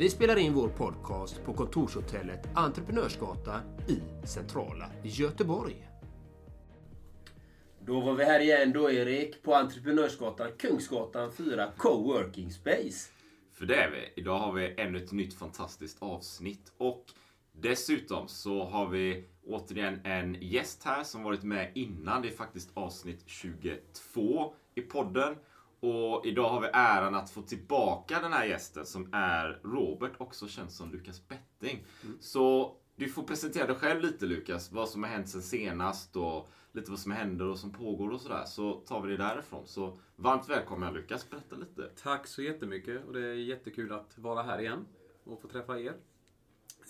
Vi spelar in vår podcast på kontorshotellet Entreprenörsgatan i centrala Göteborg. Då var vi här igen då Erik, på Entreprenörsgatan, Kungsgatan 4, Coworking Space. För det är vi. Idag har vi ännu ett nytt fantastiskt avsnitt och dessutom så har vi återigen en gäst här som varit med innan. Det är faktiskt avsnitt 22 i podden. Och idag har vi äran att få tillbaka den här gästen som är Robert, också känd som Lukas Betting. Mm. Så du får presentera dig själv lite Lukas, vad som har hänt sen senast och lite vad som händer och som pågår och sådär. Så tar vi det därifrån. Så varmt välkommen Lukas, berätta lite. Tack så jättemycket och det är jättekul att vara här igen och få träffa er.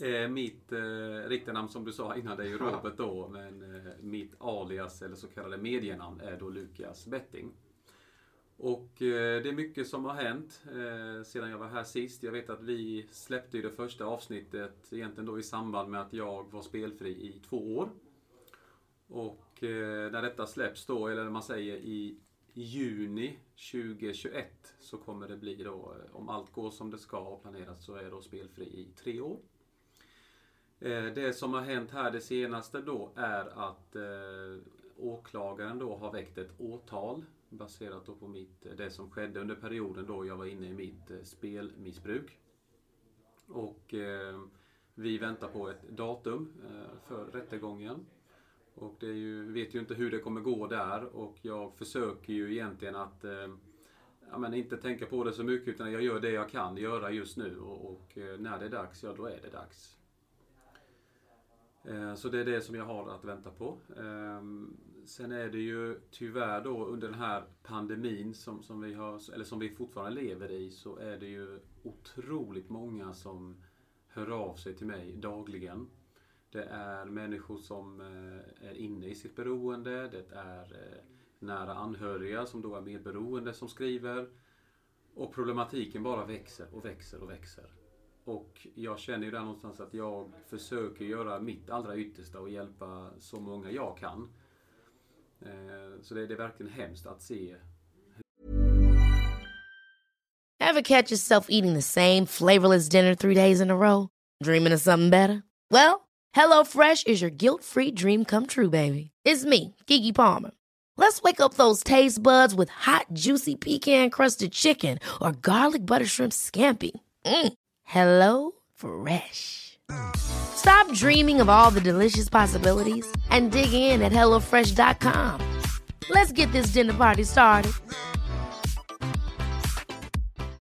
Eh, mitt eh, riktiga namn som du sa innan det är ju Robert då, men eh, mitt alias eller så kallade medienamn är då Lukas Betting. Och eh, det är mycket som har hänt eh, sedan jag var här sist. Jag vet att vi släppte ju det första avsnittet egentligen då i samband med att jag var spelfri i två år. Och eh, när detta släpps då, eller när man säger i juni 2021 så kommer det bli då, om allt går som det ska och planerat så är då spelfri i tre år. Det som har hänt här det senaste då är att åklagaren då har väckt ett åtal baserat då på mitt, eh, det som skedde under perioden då jag var inne i mitt eh, spelmissbruk. Och eh, vi väntar på ett datum eh, för rättegången. Och det är ju, vet ju inte hur det kommer gå där och jag försöker ju egentligen att eh, ja, men inte tänka på det så mycket utan jag gör det jag kan göra just nu och, och eh, när det är dags, ja då är det dags. Så det är det som jag har att vänta på. Ehm, Sen är det ju tyvärr då under den här pandemin som, som, vi, har, eller som vi fortfarande lever i så är det ju otroligt många som hör av sig till mig dagligen. Det är människor som eh, är inne i sitt beroende. Det är eh, nära anhöriga som då är medberoende som skriver. Och problematiken bara växer och växer och växer. Och jag känner ju där någonstans att jag försöker göra mitt allra yttersta och hjälpa så många jag kan. Eh, så det, är verkligen hemskt att se. Catch yourself eating the same flavorless dinner three days in a row? Dreaming of something better? Well, hello fresh is your guilt free dream come true baby. It's me, Gigi Palmer. Let's wake up those taste buds with hot juicy pecan crusted chicken or garlic butter shrimp scampi. Mm. Hello Fresh. Stop dreaming of all the delicious possibilities and dig in at HelloFresh.com. Let's get this dinner party started.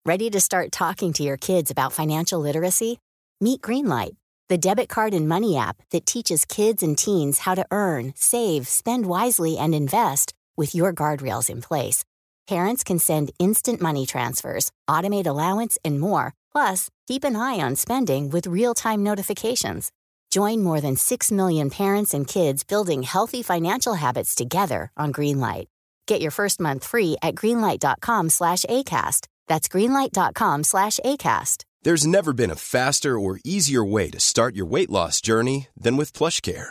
Ready to start talking to your kids about financial literacy? Meet Greenlight, the debit card and money app that teaches kids and teens how to earn, save, spend wisely, and invest with your guardrails in place. Parents can send instant money transfers, automate allowance, and more Plus, keep an eye on spending with real time notifications. Join more than 6 million parents and kids building healthy financial habits together on Greenlight. Get your first month free at greenlight.com slash ACAST. That's greenlight.com slash ACAST. There's never been a faster or easier way to start your weight loss journey than with PlushCare.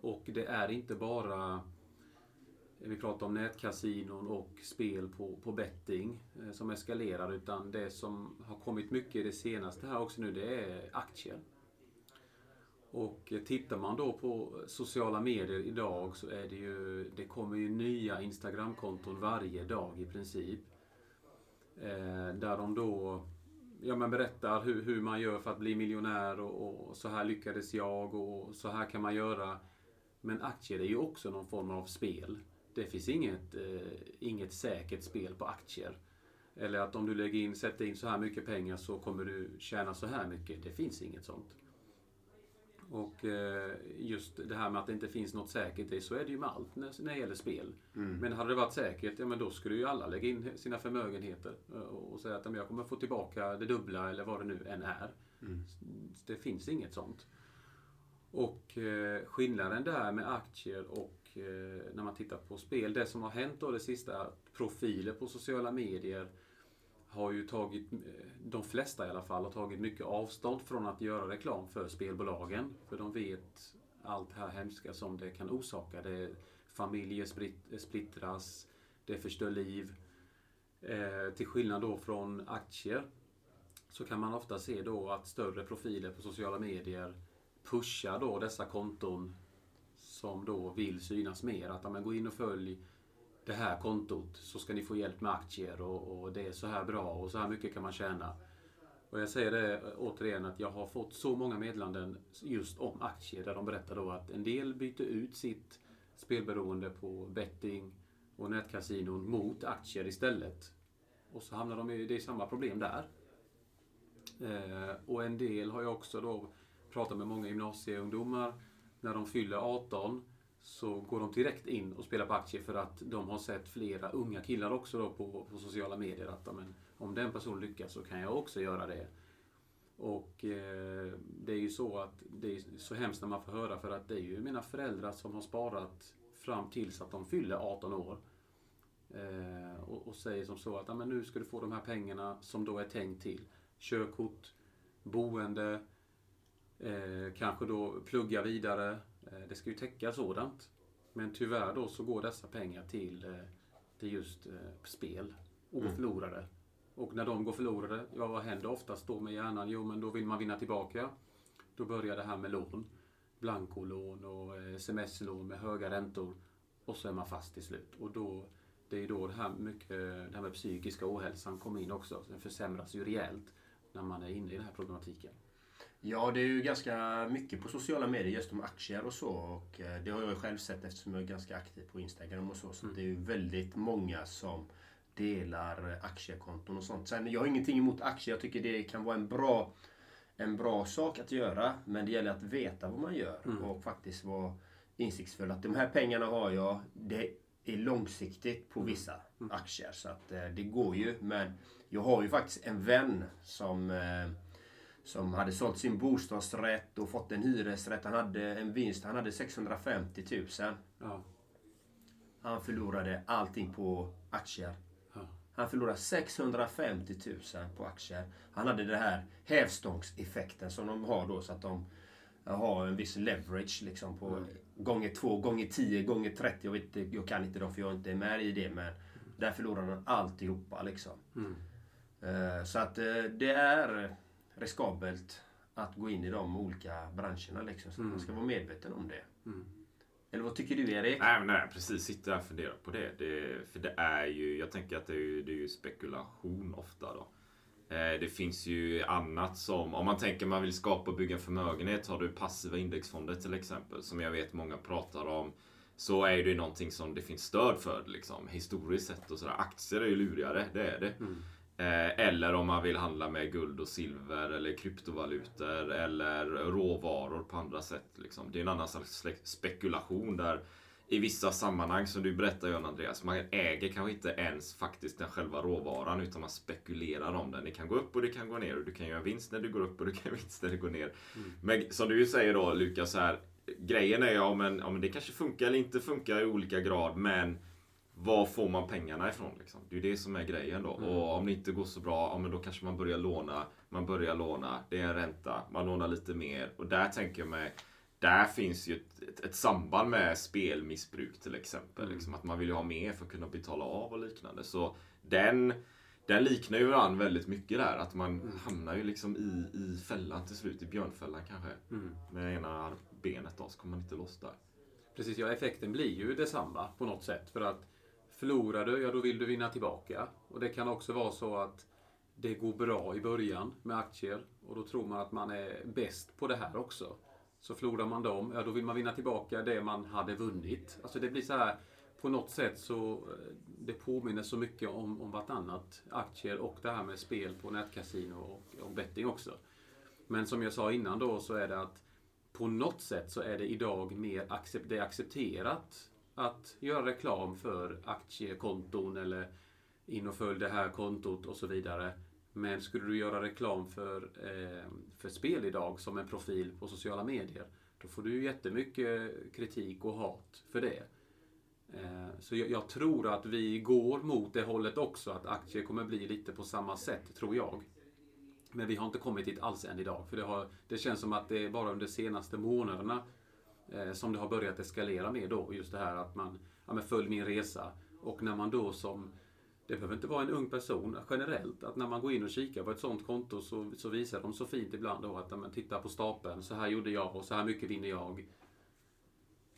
Och det är inte bara eh, vi pratar om nätkasinon och spel på, på betting eh, som eskalerar utan det som har kommit mycket i det senaste här också nu det är aktier. Och eh, tittar man då på sociala medier idag så är det ju, det kommer ju nya Instagramkonton varje dag i princip. Eh, där de då ja, men berättar hur, hur man gör för att bli miljonär och, och så här lyckades jag och så här kan man göra. Men aktier är ju också någon form av spel. Det finns inget, eh, inget säkert spel på aktier. Eller att om du lägger in, sätter in så här mycket pengar så kommer du tjäna så här mycket. Det finns inget sånt. Och eh, just det här med att det inte finns något säkert, så är det ju med allt när, när det gäller spel. Men hade det varit säkert, ja men då skulle ju alla lägga in sina förmögenheter eh, och, säga att "Ja, men jag kommer få tillbaka det dubbla eller vad det nu än är. Det finns inget sånt. Och eh, skillnaden där med aktier och eh, när man tittar på spel, det som har hänt då det sista, att profiler på sociala medier har ju tagit, eh, de flesta i alla fall, har tagit mycket avstånd från att göra reklam för spelbolagen. För de vet allt det här hemska som det kan orsaka. Det, familjer eh, splittras, det förstör liv. Eh, till skillnad då från aktier så kan man ofta se då att större profiler på sociala medier pushar då dessa konton som då vill synas mer. Att ja, men gå in och följ det här kontot så ska ni få hjälp med aktier och, och det är så här bra och så här mycket kan man tjäna. Och jag säger det eh, återigen att jag har fått så många meddelanden just om aktier där de berättar då att en del byter ut sitt spelberoende på betting och nätkasinon mot aktier istället. Och så hamnar de i, det är samma problem där. Eh, och en del har jag också då pratar med många gymnasieungdomar. När de fyller 18 så går de direkt in och spelar på aktier för att de har sett flera unga killar också då på, på sociala medier att amen, om den personen lyckas så kan jag också göra det. Och eh, det är ju så att det är så hemskt när man får höra för att det är ju mina föräldrar som har sparat fram tills att de fyller 18 år. Eh, och, och säger som så att amen, nu ska du få de här pengarna som då är tänkt till körkort, boende, eh, kanske då plugga vidare. Eh, det ska ju täcka sådant. Men tyvärr då så går dessa pengar till, eh, till just eh, spel och går förlorade. Och när de går förlorade, ja vad händer oftast då med hjärnan? Jo men då vill man vinna tillbaka. Då börjar det här med lån. Blankolån och eh, sms-lån med höga räntor. Och så är man fast till slut. Och då, det är då det här, mycket, det här med psykiska ohälsan kommer in också. Den försämras ju rejält när man är inne i den här problematiken. Ja, det är ju ganska mycket på sociala medier just om aktier och så. Och eh, det har jag ju själv sett eftersom jag är ganska aktiv på Instagram och så. Så det är ju väldigt många som delar aktiekonton och sånt. Sen, jag har ingenting emot aktier. Jag tycker det kan vara en bra, en bra sak att göra. Men det gäller att veta vad man gör och faktiskt vara insiktsfull. Att de här pengarna har jag. Det är långsiktigt på vissa aktier. Så att eh, det går ju. Men jag har ju faktiskt en vän som eh, som hade sålt sin bostadsrätt och fått en hyresrätt. Han hade en vinst. Han hade 650 000. Ja. Han förlorade allting på aktier. Ja. Han förlorade 650 000 på aktier. Han hade den här hävstångseffekten som de har då så att de har en viss leverage liksom på gånger 2, gånger 10, gånger 30. Jag, vet, jag kan inte dem för jag är inte med i det men där förlorade han alltihopa liksom. Eh, Så att eh, det är riskabelt att gå in i de olika branscherna liksom. Så att man ska vara medveten om det. Eller vad tycker du Erik? Nej, nej, precis. Sitter och funderar på det. det. För det är ju, jag tänker att det är ju, det är ju spekulation ofta då. Eh, Det finns ju annat som, om man tänker man vill skapa och bygga förmögenhet, har du passiva indexfonder till exempel, som jag vet många pratar om. Så är det ju någonting som det finns stöd för liksom, historiskt sett och sådär. Aktier är ju lurigare, det är det. Eh, Eller om man vill handla med guld och silver eller kryptovalutor eller råvaror på andra sätt. Liksom. Det är en annan slags spekulation där i vissa sammanhang som du berättar Jan Andreas, man äger kanske inte ens faktiskt den själva råvaran utan man spekulerar om den. Det kan gå upp och det kan gå ner och du kan göra vinst när du går upp och du kan göra vinst när det går ner. Men som du säger då Lukas, här, grejen är ja men, ja men det kanske funkar eller inte funkar i olika grad men var får man pengarna ifrån? Liksom? Det är ju det som är grejen då. Och om det inte går så bra, ja, men då kanske man börjar låna. Man börjar låna, det är en ränta, man lånar lite mer. Och där tänker jag mig, där finns ju ett, ett, ett samband med spelmissbruk till exempel. Liksom, att man vill ju ha mer för att kunna betala av och liknande. Så den, den liknar ju varandra väldigt mycket där. Att man hamnar ju liksom i, i fällan till slut, i björnfällan kanske. Med ena benet då, så kommer man inte loss där. Precis, ja effekten blir ju detsamma på något sätt. För att förlorar du, ja då vill du vinna tillbaka. Och det kan också vara så att det går bra i början med aktier och då tror man att man är bäst på det här också. Så förlorar man dem, ja då vill man vinna tillbaka det man hade vunnit. Alltså det blir så här, på något sätt så eh, det påminner så mycket om, om vartannat. Aktier och det här med spel på nätkasino och, och betting också. Men som jag sa innan då så är det att på något sätt så är det idag mer accept, det är accepterat att göra reklam för aktiekonton eller in och följ det här kontot och så vidare. Men skulle du göra reklam för, eh, för spel idag som en profil på sociala medier, då får du jättemycket kritik och hat för det. Eh, så jag, jag, tror att vi går mot det hållet också, att aktier kommer bli lite på samma sätt, tror jag. Men vi har inte kommit dit alls än idag. För det, har, det känns som att det är bara under de senaste månaderna Eh, som det har börjat eskalera med då. Just det här att man, ja men följ min resa. Och när man då som, det behöver inte vara en ung person generellt, att när man går in och kikar på ett sånt konto så, så visar de så fint ibland då att ja, men titta på stapeln, så här gjorde jag och så här mycket vinner jag.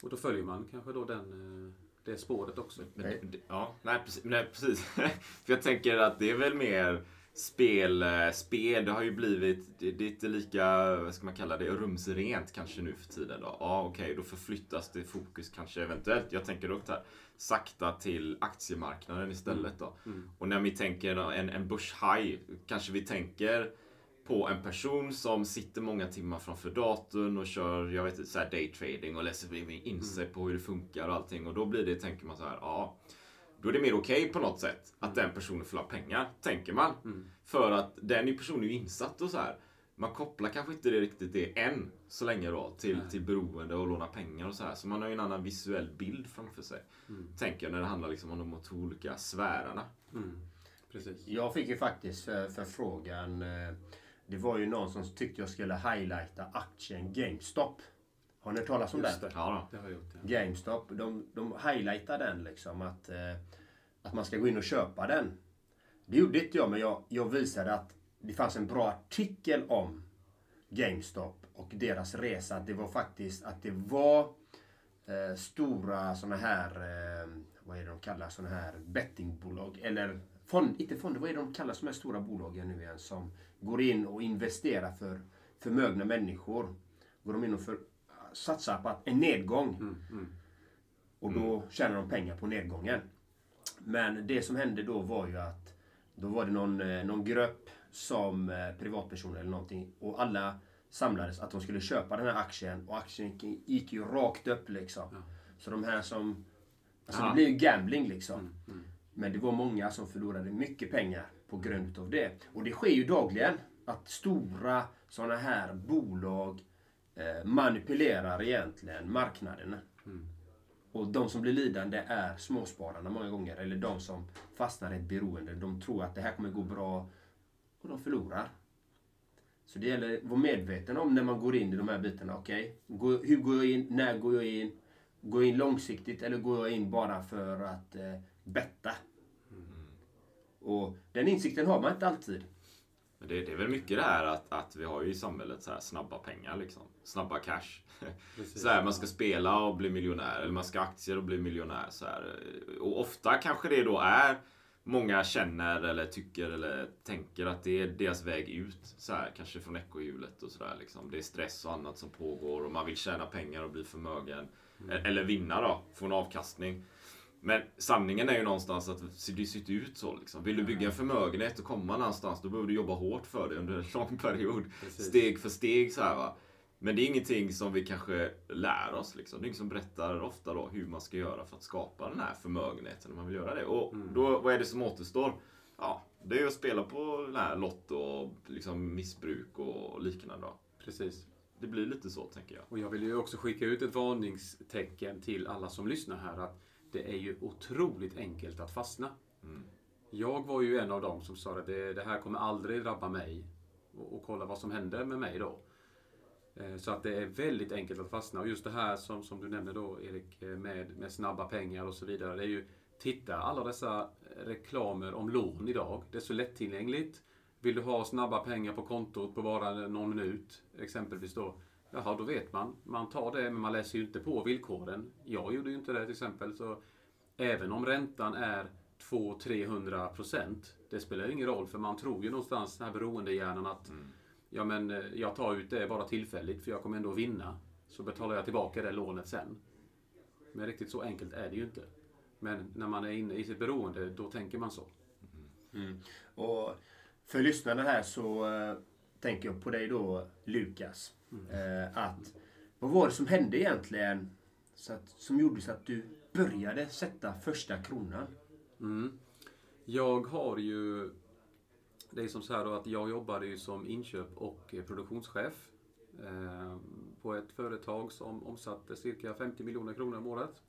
Och då följer man kanske då den, eh, det spåret också. Men, ja, nej precis. Nej, precis. För jag tänker att det är väl mer spel, eh, spel, det har ju blivit, det, det är inte lika, vad ska man kalla det, rumsrent kanske nu för tiden då. Ja, okej, okay, då förflyttas det fokus kanske eventuellt, jag tänker dock här, sakta till aktiemarknaden istället då. Mm. Mm. Och när vi tänker en, en börshaj, kanske vi tänker på en person som sitter många timmar framför datorn och kör, jag vet inte, så här daytrading och läser in sig mm. på hur det funkar och allting. Och då blir det, tänker man så här, ja då är det mer okej okay på något sätt att den personen får pengar, tänker man. Mm. För att den personen är ju insatt och så här. Man kopplar kanske inte det riktigt det än, så länge då, till, till beroende och låna pengar och så här. Så man har ju en annan visuell bild framför sig. Mm. Tänker jag när det handlar liksom om de olika sfärerna. Mm. Precis. Jag fick ju faktiskt för, förfrågan. Eh, det var ju någon som tyckte jag skulle highlighta aktien GameStop. Har ni hört talas om Just den? Det. Ja, det har jag gjort. Ja. GameStop, de, de highlightar den liksom att, eh, att man ska gå in och köpa den. Det gjorde inte jag, men jag, jag visade att det fanns en bra artikel om GameStop och deras resa. Det var faktiskt att det var eh, stora såna här, eh, vad är det de kallar såna här bettingbolag? Eller fond, inte fonder, vad är det de kallar de här stora bolagen nu igen som går in och investerar för förmögna människor. Går de in och för, satsar på en nedgång. Mm, mm. Och då mm. tjänar de pengar på nedgången. Men det som hände då var ju att då var det någon, eh, någon grupp som eh, privatpersoner eller någonting och alla samlades att de skulle köpa den här aktien och aktien gick ju rakt upp liksom. Ja. Så de här som... Alltså ja. det blir ju gambling liksom. Mm, mm. Men det var många som förlorade mycket pengar på grund av det. Och det sker ju dagligen. Att stora sådana här bolag manipulerar egentligen marknaden. Mm. Och de som blir lidande är småspararna många gånger. Eller de som fastnar i ett beroende. De tror att det här kommer gå bra och de förlorar. Så det gäller att vara medveten om när man går in i de här bitarna. Okej, okay, hur går jag in? När går jag in? Går jag in långsiktigt eller går jag in bara för att eh, betta? Mm. Och den insikten har man inte alltid. Men det, det, är väl mycket det här att, att vi har ju i samhället så här snabba pengar liksom. Snabba cash. så här, man ska spela och bli miljonär. Eller man ska aktier och bli miljonär. Så här. Och ofta kanske det då är Många känner eller tycker eller tänker att det är deras väg ut. Så här, kanske från ekorrhjulet och sådär. Liksom. Det är stress och annat som pågår och man vill tjäna pengar och bli förmögen. Mm. Eller vinna då, få en avkastning. Men sanningen är ju någonstans att det ser ut så. Liksom. Vill du bygga en förmögenhet och komma någonstans, då behöver du jobba hårt för det under en lång period. Precis. Steg för steg så här va. Men det är ingenting som vi kanske lär oss. Liksom. Det är ingen som berättar ofta då hur man ska göra för att skapa den här förmögenheten om man vill göra det. Och mm. då, vad är det som återstår? Ja, det är att spela på den här lotto och liksom missbruk och liknande. Då. Precis. Det blir lite så, tänker jag. Och jag vill ju också skicka ut ett varningstecken till alla som lyssnar här. att det är ju otroligt enkelt att fastna. Mm. Jag var ju en av dem som sa att det, det här kommer aldrig drabba mig. Och, och, kolla vad som hände med mig då. Eh, så att det är väldigt enkelt att fastna. Och just det här som, som du nämner då Erik, eh, med, med snabba pengar och så vidare. Det är ju, titta alla dessa reklamer om lån idag. Det är så lättillgängligt. Vill du ha snabba pengar på kontot på bara någon minut, exempelvis då. Jaha, då vet man. Man tar det, men man läser ju inte på villkoren. Jag gjorde ju inte det till exempel. Så även om räntan är 200-300 procent. Det spelar ingen roll för man tror ju någonstans, den här beroendehjärnan att ja men eh, jag tar ut det bara tillfälligt för jag kommer ändå vinna. Så betalar jag tillbaka det lånet sen. Men riktigt så enkelt är det ju inte. Men när man är inne i sitt beroende, då tänker man så. Och för lyssnarna här så eh, tänker jag på dig då Lukas. Eh, att vad var det som hände egentligen så att, som gjorde så att du började sätta första kronan? Mm. Jag har ju... Det är som så här då att jag jobbade ju som inköp och produktionschef eh, på ett företag som omsatte cirka 50 miljoner kronor om året.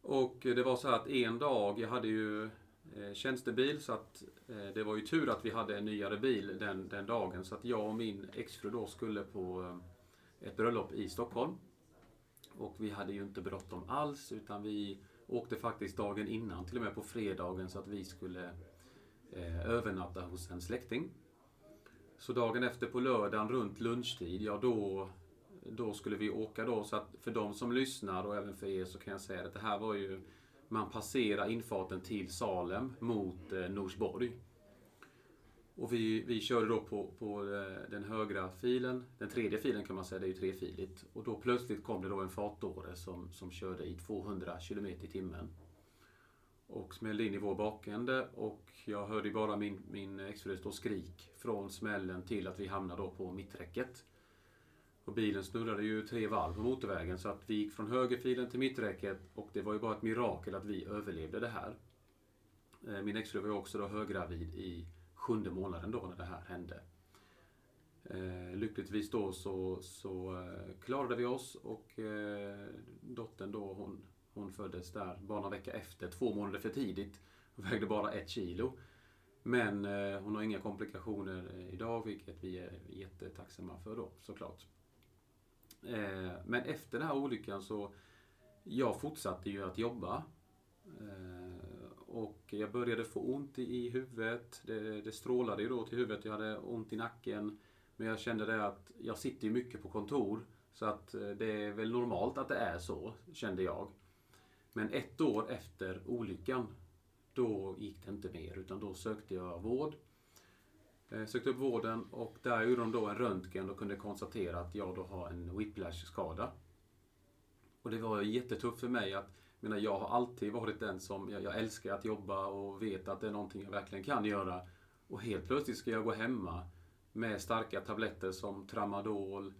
Och det var så här att en dag, jag hade ju eh, tjänstebil så att eh, det var ju tur att vi hade en nyare bil den, den dagen. Så att jag och min exfru då skulle på eh, ett bröllop i Stockholm. Och vi hade ju inte bråttom alls utan vi åkte faktiskt dagen innan, till och med på fredagen, så att vi skulle eh, övernatta hos en släkting. Så dagen efter på lördagen runt lunchtid, ja då, då skulle vi åka då. Så att för de som lyssnar och även för er så kan jag säga att det här var ju, man passerar infarten till Salem mot eh, Norsborg. Och vi, vi körde då på, på eh, den högra filen, den tredje filen kan man säga, det är ju trefiligt. Och då plötsligt kom det då en fartdåre som, som körde i 200 km i timmen. Och smällde in i vår bakände och jag hörde bara min, min exfru stå skrik från smällen till att vi hamnade då på mitträcket. Och bilen snurrade ju tre varv på motorvägen så att vi gick från högerfilen till mitträcket och det var ju bara ett mirakel att vi överlevde det här. Eh, min exfru var ju också då höggravid i sjunde månaden då när det här hände. Eh, lyckligtvis då så, så eh, klarade vi oss och eh, dottern då hon, hon föddes där bara några vecka efter, två månader för tidigt. Hon Vägde bara ett kilo. Men eh, hon har inga komplikationer eh, idag vilket vi är jättetacksamma för då såklart. Eh, men efter den här olyckan så jag fortsatte ju att jobba. Eh, och jag började få ont i, huvudet. Det, det strålade ju då till huvudet. Jag hade ont i nacken. Men jag kände det att jag sitter ju mycket på kontor. Så att eh, det är väl normalt att det är så, kände jag. Men ett år efter olyckan, då gick det inte mer. Utan då sökte jag vård. Eh, sökte upp vården och där gjorde de då en röntgen och kunde konstatera att jag då har en whiplash-skada. Och det var jättetufft för mig att jag, menar, jag har alltid varit den som, jag, jag älskar att jobba och vet att det är någonting jag verkligen kan göra. Och helt plötsligt ska jag gå hemma med starka tabletter som Tramadol,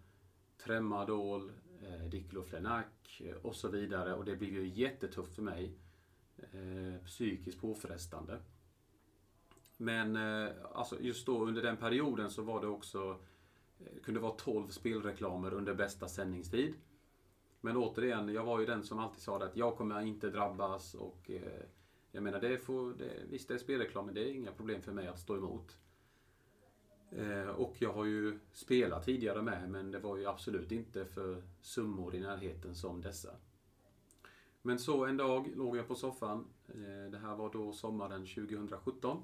Tremadol, eh, Diclofenac eh, och så vidare. Och det blev ju jättetufft för mig. Eh, psykiskt påfrestande. Men eh, alltså just då under den perioden så var det också, eh, kunde vara 12 spelreklamer under bästa sändningstid. Men återigen, jag var ju den som alltid sa att jag kommer inte drabbas och eh, jag menar, det får, det, visst det är spelreklam men det är inga problem för mig att stå emot. Eh, och jag har ju spelat tidigare med men det var ju absolut inte för summor i närheten som dessa. Men så en dag låg jag på soffan. Eh, det här var då sommaren 2017.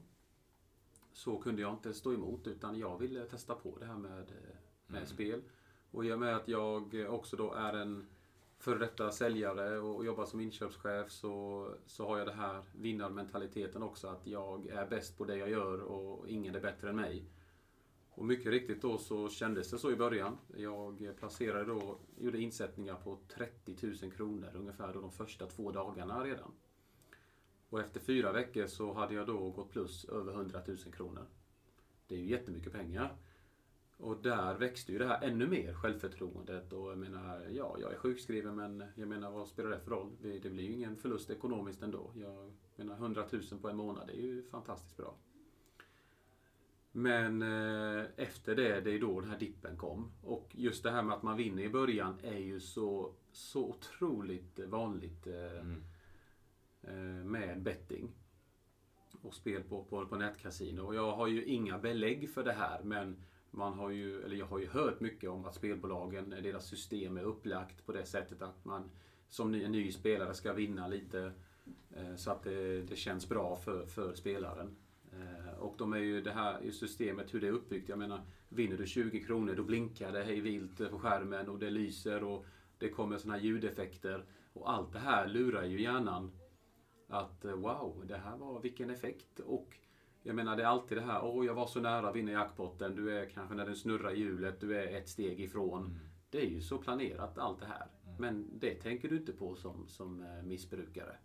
Så kunde jag inte stå emot utan jag ville testa på det här med, med spel. Och i och med att jag också då är en före detta säljare och jobbar som inköpschef så, så har jag det här vinnarmentaliteten också. Att jag är bäst på det jag gör och ingen är bättre än mig. Och mycket riktigt då så kändes det så i början. Jag placerade då, gjorde insättningar på 30 000 kronor ungefär då de första två dagarna redan. Och efter fyra veckor så hade jag då gått plus över 100 000 kronor. Det är ju jättemycket pengar. Och där växte ju det här ännu mer, självförtroendet. Och jag menar, ja, jag är sjukskriven men jag menar, vad spelar det för roll? Det, blir ju ingen förlust ekonomiskt ändå. Jag menar, 100 000 på en månad, det är ju fantastiskt bra. Men eh, efter det, det är då den här dippen kom. Och just det här med att man vinner i början är ju så, så otroligt vanligt eh, mm. Eh, med betting. Och spel på, på, på nätkasino. Och jag har ju inga belägg för det här men man har ju, eller jag har ju hört mycket om att spelbolagen, deras system är upplagt på det sättet att man som ny, en ny spelare ska vinna lite eh, så att det, det känns bra för, för spelaren. Eh, och de är ju det här systemet, hur det är uppbyggt. Jag menar, vinner du 20 kronor då blinkar det hej vilt på skärmen och det lyser och det kommer såna här ljudeffekter. Och allt det här lurar ju hjärnan att eh, wow, det här var vilken effekt. Och jag menar det är alltid det här, åh jag var så nära att vinna jackpotten. Du är kanske när den snurrar hjulet, du är ett steg ifrån. Det är ju så planerat allt det här. Men det tänker du inte på som, som eh, missbrukare.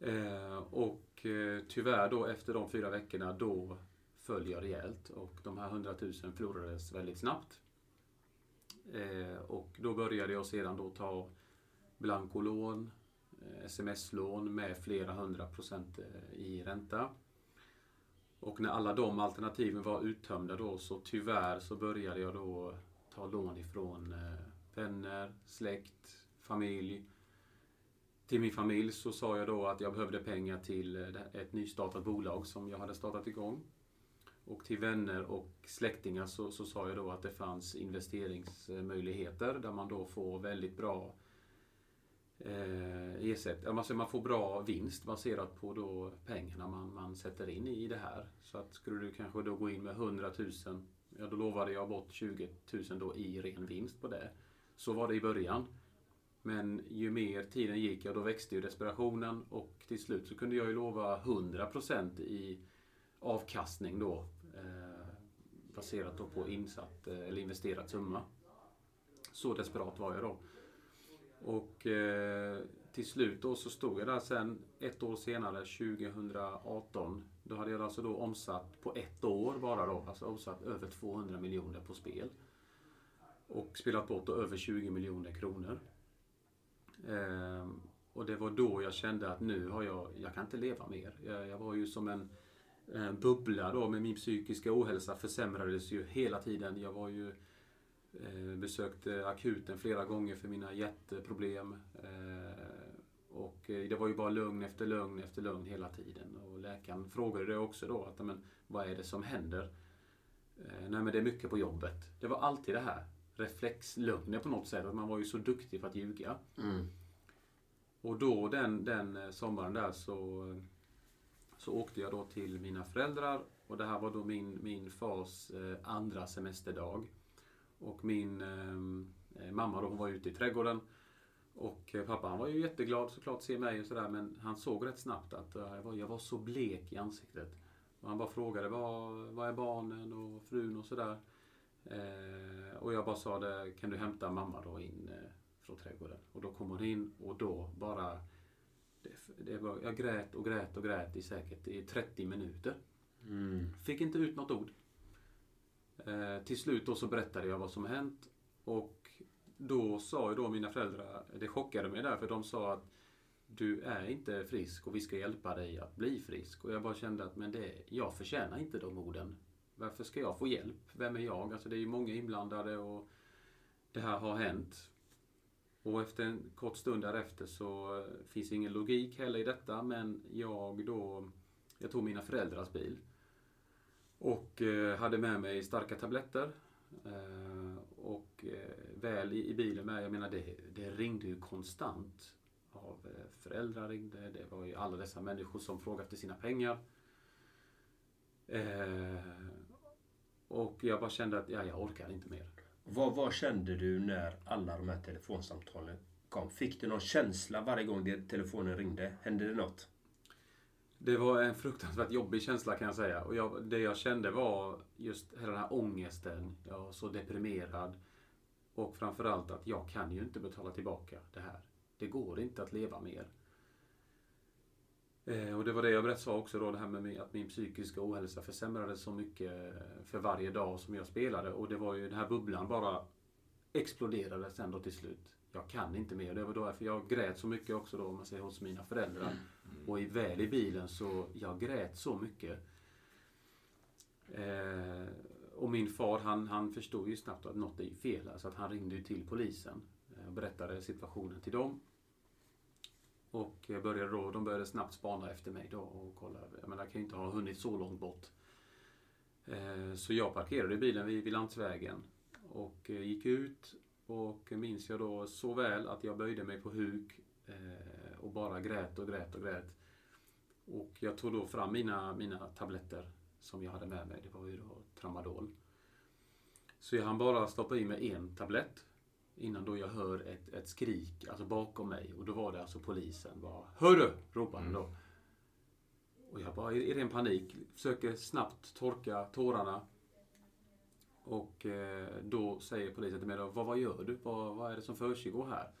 Eh, och eh, tyvärr då efter de fyra veckorna då föll jag rejält och de här 100 000 förlorades väldigt snabbt. Eh, och då började jag sedan då ta blankolån, sms-lån med flera hundra procent eh, i ränta. Och när alla de alternativen var uttömda då så tyvärr så började jag då ta lån ifrån eh, vänner, släkt, familj. Till min familj så sa jag då att jag behövde pengar till eh, ett nystartat bolag som jag hade startat igång. Och till vänner och släktingar så, så sa jag då att det fanns investeringsmöjligheter där man då får väldigt bra eh, ersätt, alltså man får bra vinst baserat på då pengarna man, man sätter in i det här. Så att skulle du kanske då gå in med 100 000, ja då lovade jag bort 20 000 då i ren vinst på det. Så var det i början. Men ju mer tiden gick, ja då växte ju desperationen och till slut så kunde jag ju lova 100% i avkastning då. Eh, baserat då på insatt eh, eller investerat summa. Så desperat var jag då. Och eh, till slut då så stod jag där sen ett år senare, 2018. Då hade jag alltså då omsatt på ett år bara då, alltså omsatt över 200 miljoner på spel. Och spelat bort då över 20 miljoner kronor. Eh, och det var då jag kände att nu har jag, jag kan inte leva mer. Jag, jag var ju som en, en bubbla då med min psykiska ohälsa försämrades ju hela tiden. Jag var ju besökte akuten flera gånger för mina hjärtproblem. Eh, och eh, det var ju bara lugn efter lugn efter lugn hela tiden. Och läkaren frågade det också då, att, men, vad är det som händer? Eh, nej men det är mycket på jobbet. Det var alltid det här reflexlugnet på något sätt. Att man var ju så duktig för att ljuga. Och då den, den eh, sommaren där så, så åkte jag då till mina föräldrar. Och det här var då min, min fars eh, andra semesterdag. Och min eh, mamma då, hon var ute i trädgården. Och eh, pappa han var ju jätteglad såklart att se mig och sådär men han såg rätt snabbt att eh, jag, var, jag var så blek i ansiktet. Och han bara frågade vad är barnen och frun och sådär. Eh, och jag bara sa det, kan du hämta mamma då in eh, från trädgården? Och då kom hon in och då bara det, det var, jag grät och grät och grät i säkert i 30 minuter. Fick inte ut något ord. Eh, till slut då så berättade jag vad som hänt. Och då sa ju då mina föräldrar, det chockade mig där, för de sa att du är inte frisk och vi ska hjälpa dig att bli frisk. Och jag bara kände att men det, jag förtjänar inte de orden. Varför ska jag få hjälp? Vem är jag? Alltså det är ju många inblandade och det här har hänt. Och efter en kort stund därefter så finns ingen logik heller i detta men jag då, jag tog mina föräldrars bil och eh, hade med mig starka tabletter. Eh, och eh, väl i, bilen med, jag menar det, det ringde ju konstant. Av föräldrar ringde, det var ju alla dessa människor som frågade efter sina pengar. Och jag bara kände att ja, jag orkar inte mer. Vad, vad kände du när alla de här telefonsamtalen kom? Fick du någon känsla varje gång telefonen ringde? Hände det något? Det var en fruktansvärt jobbig känsla kan jag säga. Och jag, det jag kände var just hela den här ångesten. Jag var så deprimerad. Och framförallt att jag kan ju inte betala tillbaka det här. Det går inte att leva mer. Eh, och det var det jag sa också då, det här med att min psykiska ohälsa försämrades så mycket eh, för varje dag som jag spelade. Och det var ju den här bubblan bara exploderade sen då till slut. Jag kan inte mer. Det var då därför jag grät så mycket också då, om man säger hos mina föräldrar. Och i, väl i bilen så, jag grät så mycket. Eh, och min far han, han förstod ju snabbt att något är fel. Så att han ringde ju till polisen eh, och berättade situationen till dem. Och jag började då, de började snabbt spana efter mig då och kolla. Jag menar, jag kan ju inte ha hunnit så långt bort. Eh, så jag parkerade bilen vid, vid landsvägen och eh, gick ut och minns jag då så väl att jag böjde mig på huk eh, och bara grät och grät och grät. Och jag tog då fram mina, mina tabletter som jag hade med mig. Det var ju då tramadol. Så jag hann bara stoppa i mig en tablett. Innan då jag hör ett, ett skrik alltså bakom mig. Och då var det alltså polisen. Bara, Hörru! ropade han då. Och jag bara i ren panik försöker snabbt torka tårarna. Och eh, då säger polisen till mig då, vad, vad gör du? Vad, vad är det som försiggår här?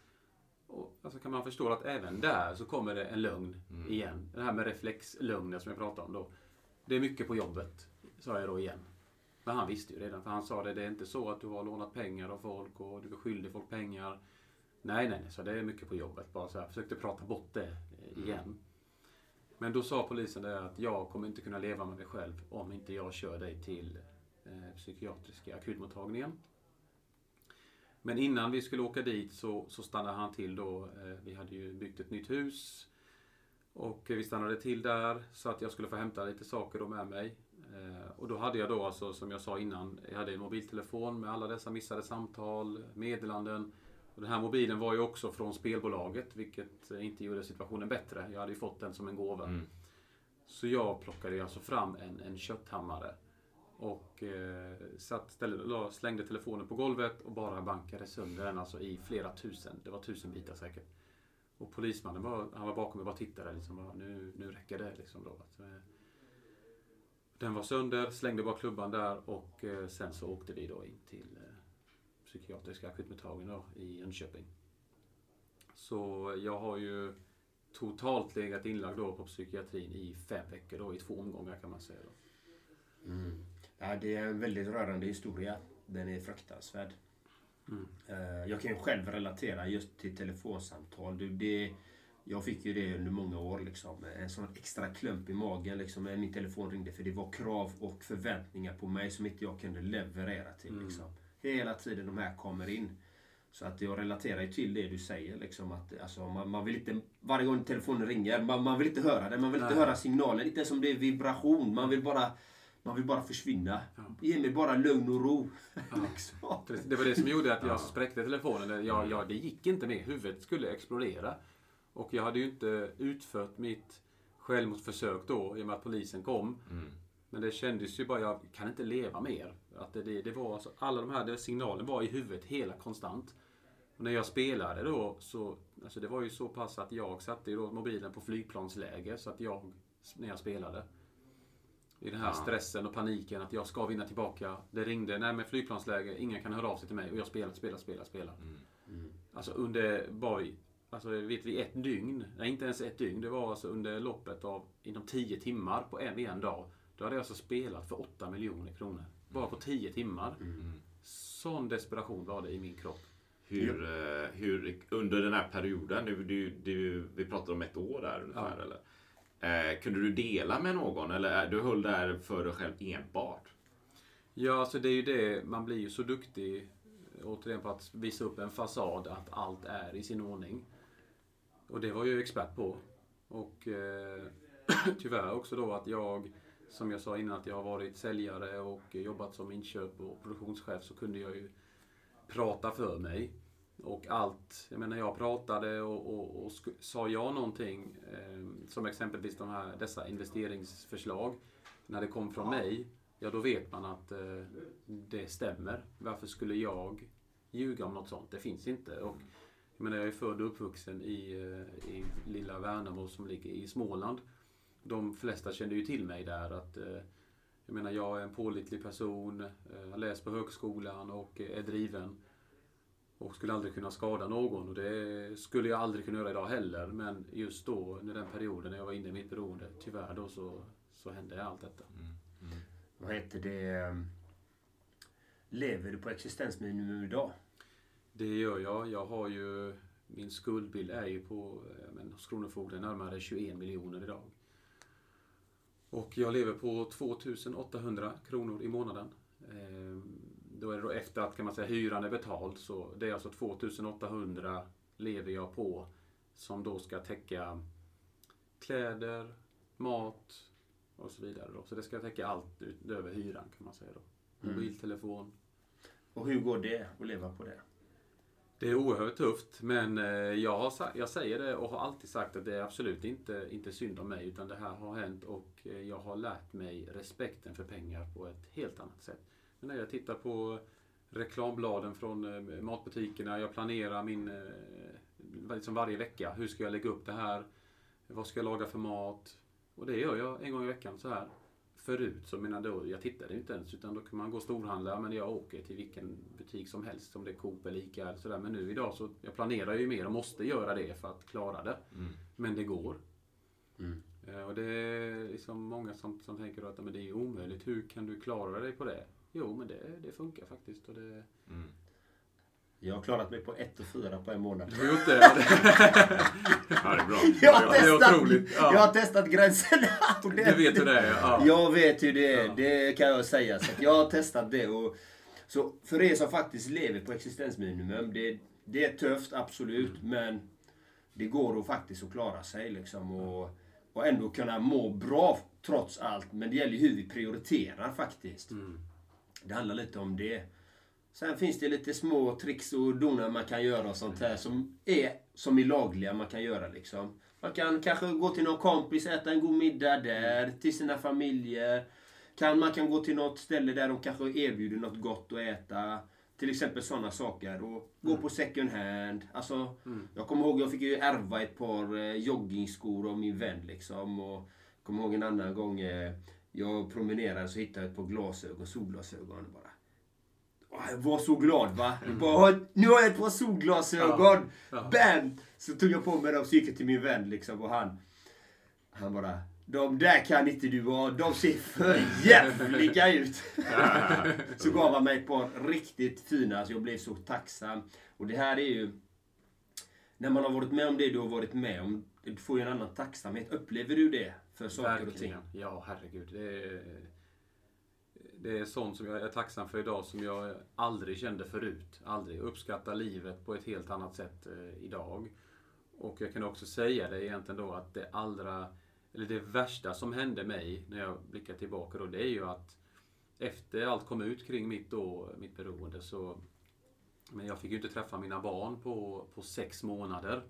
Och, alltså kan man förstå att även där så kommer det en lögn igen. Det här med reflexlögner som jag pratade om då. Det är mycket på jobbet, sa jag då igen. Men han visste ju redan, för han sa det, det är inte så att du har lånat pengar av folk och du är skyldig folk pengar. Nej, nej, nej, så det är mycket på jobbet. Bara så här, försökte prata bort det eh, igen. Men då sa polisen det att jag kommer inte kunna leva med mig själv om inte jag kör dig till eh, psykiatriska akutmottagningen. Men innan vi skulle åka dit så, så stannade han till då. Eh, vi hade ju byggt ett nytt hus. Och vi stannade till där så att jag skulle få hämta lite saker då med mig. Eh, och då hade jag då alltså, som jag sa innan, jag hade en mobiltelefon med alla dessa missade samtal, meddelanden. Och den här mobilen var ju också från spelbolaget, vilket eh, inte gjorde situationen bättre. Jag hade ju fått den som en gåva. Så jag plockade alltså fram en, en kötthammare. Och eh, satt, ställde, slängde telefonen på golvet och bara bankade sönder den alltså i flera tusen. Det var tusen bitar säkert. Och polismannen var, han var bakom mig och bara tittade. Liksom, bara, nu, nu räcker det. Liksom, då. Eh, den var sönder, slängde bara klubban där och eh, sen så åkte vi då in till eh, psykiatriska akutmottagningen då, i Jönköping. Så jag har ju totalt legat inlagd då på psykiatrin i fem veckor då, i två omgångar kan man säga. Då. Mm. Ja, det är en väldigt rörande historia. Den är fruktansvärd. Eh, Jag kan ju själv relatera just till telefonsamtal. Du, det, jag fick ju det under många år. Liksom. En sån extra klump i magen liksom, när min telefon ringde. För det var krav och förväntningar på mig som inte jag kunde leverera till. Liksom. Hela tiden de här kommer in. Så att jag relaterar ju till det du säger. Liksom, att, alltså, man, man vill inte, varje gång telefonen ringer, man, man vill inte höra det. Man vill inte Nej. höra signalen. Inte ens om det är vibration. Man vill bara, man vill bara försvinna. Ge mig bara lugn och ro. Precis, Det var det som gjorde att jag spräckte telefonen. Jag, jag, det gick inte mer. Huvudet skulle explodera. Och jag hade ju inte utfört mitt självmordsförsök då i och med att polisen kom. Men det kändes ju bara, jag kan inte leva mer. Att det, det, det var alltså, alla de här det, signalen var i huvudet hela konstant. Och när jag spelade då så, alltså det var ju så pass att jag satte ju då mobilen på flygplansläge så att jag, när jag spelade. I den här stressen och paniken att jag ska vinna tillbaka. Det ringde, nej men flygplansläge, ingen kan höra av sig till mig och jag spelar, spelar, spelar, spelar. Alltså under, bara, alltså vet vi ett dygn, nej inte ens ett dygn, det var alltså under loppet av inom 10 timmar på en, en dag. Då hade jag alltså spelat för 8 miljoner kronor. Bara på 10 timmar. Sån desperation var det i min kropp. Hur, eh, hur under den här perioden, du, du, du, vi pratar om ett år där ungefär Ja. eller? Eh, kunde du dela med någon eller eh, du höll där för dig själv enbart? Ja, alltså det är ju det, man blir ju så duktig återigen på att visa upp en fasad att allt är i sin ordning. Och det var jag ju expert på. Och eh, tyvärr också då att jag, som jag sa innan, att jag har varit säljare och jobbat som inköp och produktionschef så kunde jag ju prata för mig. Och allt, jag menar jag pratade och, och, och sa jag någonting, eh, som exempelvis de här, dessa investeringsförslag, när det kom från mig, ja då vet man att eh, det stämmer. Varför skulle jag ljuga om något sånt? Det finns inte. Och, jag menar jag är född och uppvuxen i, eh, i lilla Värnamo som ligger i Småland. De flesta kände ju till mig där att eh, jag menar jag är en pålitlig person, eh, har läst på högskolan och är driven. Och skulle aldrig kunna skada någon och det skulle jag aldrig kunna göra idag heller. Men just då, under den perioden när jag var inne i mitt beroende, tyvärr då så, så hände allt detta. Vad heter det? ehm, Lever du på existensminimum idag? Det gör jag. Jag har ju... Min skuldbild är ju på, eh, men, hos Kronofogden närmare 21 miljoner idag. Och jag lever på 2800 kronor i månaden. Då är det då efter att kan man säga, hyran är betald. Så det är alltså 2800 lever jag på. Som då ska täcka kläder, mat och så vidare. Då. Så det ska täcka allt utöver hyran kan man säga. då. Mobiltelefon, Och hur går det att leva på det? Det är oerhört tufft, men eh, jag, har, jag säger det och har alltid sagt att det är absolut inte, inte synd om mig, utan det här har hänt och eh, jag har lärt mig respekten för pengar på ett helt annat sätt. Men när jag tittar på reklambladen från eh, matbutikerna. Jag planerar min, eh, liksom varje vecka. Hur ska jag lägga upp det här? Vad ska jag laga för mat? Och det gör jag en gång i veckan så här. Förut så menar då, jag tittade inte ens utan då kan man gå och storhandla men jag åker till vilken butik som helst om det är Coop eller Ica eller sådär. Men nu idag så, jag planerar ju mer och måste göra det för att klara det. Mm. Men det går. Mm. Eh, Och det är liksom många som, som tänker att men det är omöjligt. Hur kan du klara dig på det? Jo, men det, det funkar faktiskt. Och det, Mm. Jag har klarat mig på 1 och 4 på en månad. du har gjort det. Ja, det, är bra. Jag har det är testat, otroligt, ja. jag har testat gränserna. du vet hur det är. Ja. Jag vet hur det är, Ja. det kan jag säga. Så att jag har testat det. Och, så för er som faktiskt lever på existensminimum, det, det är tufft, absolut. Men det går att faktiskt att klara sig liksom. Och, och ändå kunna må bra trots allt. Men det gäller hur vi prioriterar faktiskt. Mm. Det handlar lite om det. Sen finns det lite små tricks och donar man kan göra och sånt här som är som är lagliga man kan göra liksom. Man kan kanske gå till någon kompis, äta en god middag där, till sina familjer. Kan, man kan gå till något ställe där de kanske erbjuder något gott att äta. Till exempel sådana saker. Och gå på second hand. Alltså, Jag kommer ihåg jag fick ju ärva ett par eh, joggingskor av min vän. Liksom, och kommer ihåg en annan gång eh, jag promenerade så hittade jag ett par glasögon, solglasögon. och Bara. Åh, Jag var så glad va. Jag Bara, nu har jag ett par solglasögon. Ja. Bam! Så tog jag på mig dem och gick till min vän liksom och han... Han bara... De där kan inte du ha. De ser för jävliga ut. så gav han mig ett par riktigt fina. Så jag blev så tacksam. Och det här är ju... När man har varit med om det du har varit med om. Du får ju en annan tacksamhet. Upplever du det? För saker och ting? Verkligen. Ja, herregud. Det är, det är sånt som jag är tacksam för idag som jag aldrig kände förut. Aldrig. Uppskattar livet på ett helt annat sätt eh, idag. Och jag kan också säga det egentligen då att det allra, eller det värsta som hände mig när jag blickar tillbaka då, det är ju att efter allt kom ut kring mitt, då, mitt beroende så men jag fick ju inte träffa mina barn på, på sex månader.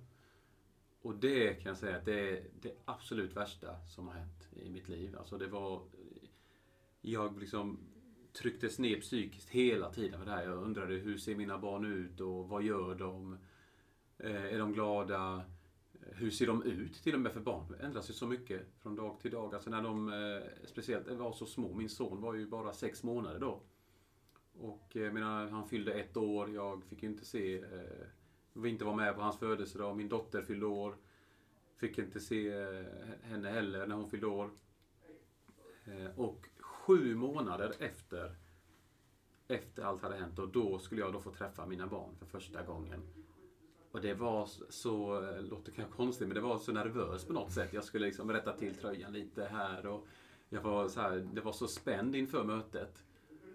Och det kan jag säga att det är det absolut värsta som har hänt i mitt liv. Alltså det var... Jag liksom trycktes ner psykiskt hela tiden för det här. Jag undrade hur ser mina barn ut och vad gör de? Eh, är de glada? Hur ser de ut till och med för barn? Det ändras ju så mycket från dag till dag. Alltså när de eh, speciellt var så små. Min son var ju bara sex månader då. Och eh, menar, han fyllde ett år. Jag fick ju inte se, eh, jag fick inte vara med på hans födelsedag. Min dotter fyllde år. Fick inte se eh, henne heller när hon fyllde år. Eh, och sju månader efter, efter allt hade hänt, och då skulle jag då få träffa mina barn för första gången. Och det var så, låter kanske konstigt, men det var så nervöst på något sätt. Jag skulle liksom rätta till tröjan lite här och jag var så här, det var så spänd inför mötet.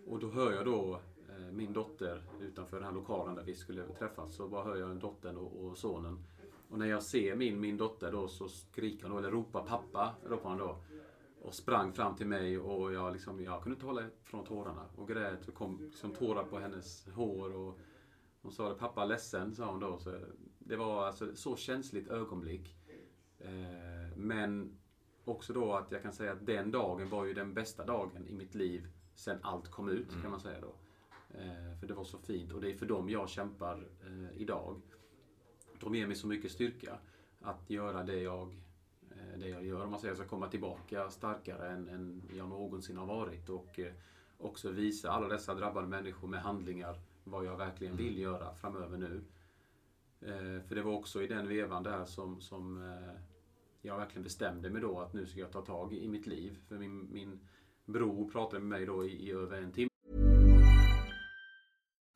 Och då hör jag då eh, min dotter utanför den här lokalen där vi skulle träffas. Så bara hör jag dottern och, och sonen. Och när jag ser min, min dotter då så skriker hon eller ropar pappa, ropar hon då. Och sprang fram till mig och jag, liksom, jag kunde inte hålla från tårarna. Och grät och kom liksom tårar på hennes hår. Och hon sa det, pappa ledsen, sa hon då. Så det var alltså ett så känsligt ögonblick. Eh, men också då att jag kan säga att den dagen var ju den bästa dagen i mitt liv sen allt kom ut, kan man säga då. Eh, för det var så fint och det är för dem jag kämpar eh, idag. De ger mig så mycket styrka att göra det jag, eh, det jag gör. Om man säger så komma tillbaka starkare än, än jag någonsin har varit och eh, också visa alla dessa drabbade människor med handlingar vad jag verkligen vill göra framöver nu. Eh, för det var också i den vevan där som, som eh, jag verkligen bestämde mig då att nu ska jag ta tag i mitt liv. För min, min bror pratade med mig då i, i över en timme.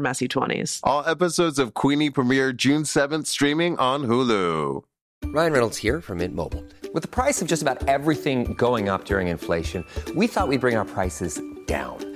messy 20s. All episodes of Queenie premiere June 7th, streaming on Hulu. Ryan Reynolds here from Mint Mobile. With the price of just about everything going up during inflation, we thought we'd bring our prices down.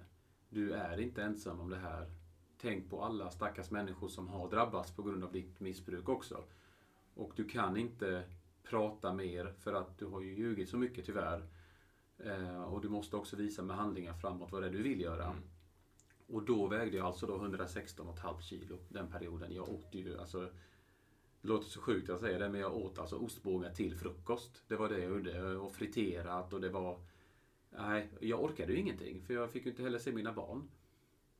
du är inte ensam om det här. Tänk på alla stackars människor som har drabbats på grund av ditt missbruk också. Och du kan inte prata mer för att du har ju ljugit så mycket tyvärr. Eh, och du måste också visa med handlingar framåt vad det är du vill göra. Och då vägde jag alltså då 116,5 kilo den perioden. Jag åt ju alltså det låter så sjukt att säga det, men jag åt alltså ostbågar till frukost. Det var det jag gjorde. Och friterat och det var... Nej, jag orkade ju ingenting. För jag fick ju inte heller se mina barn.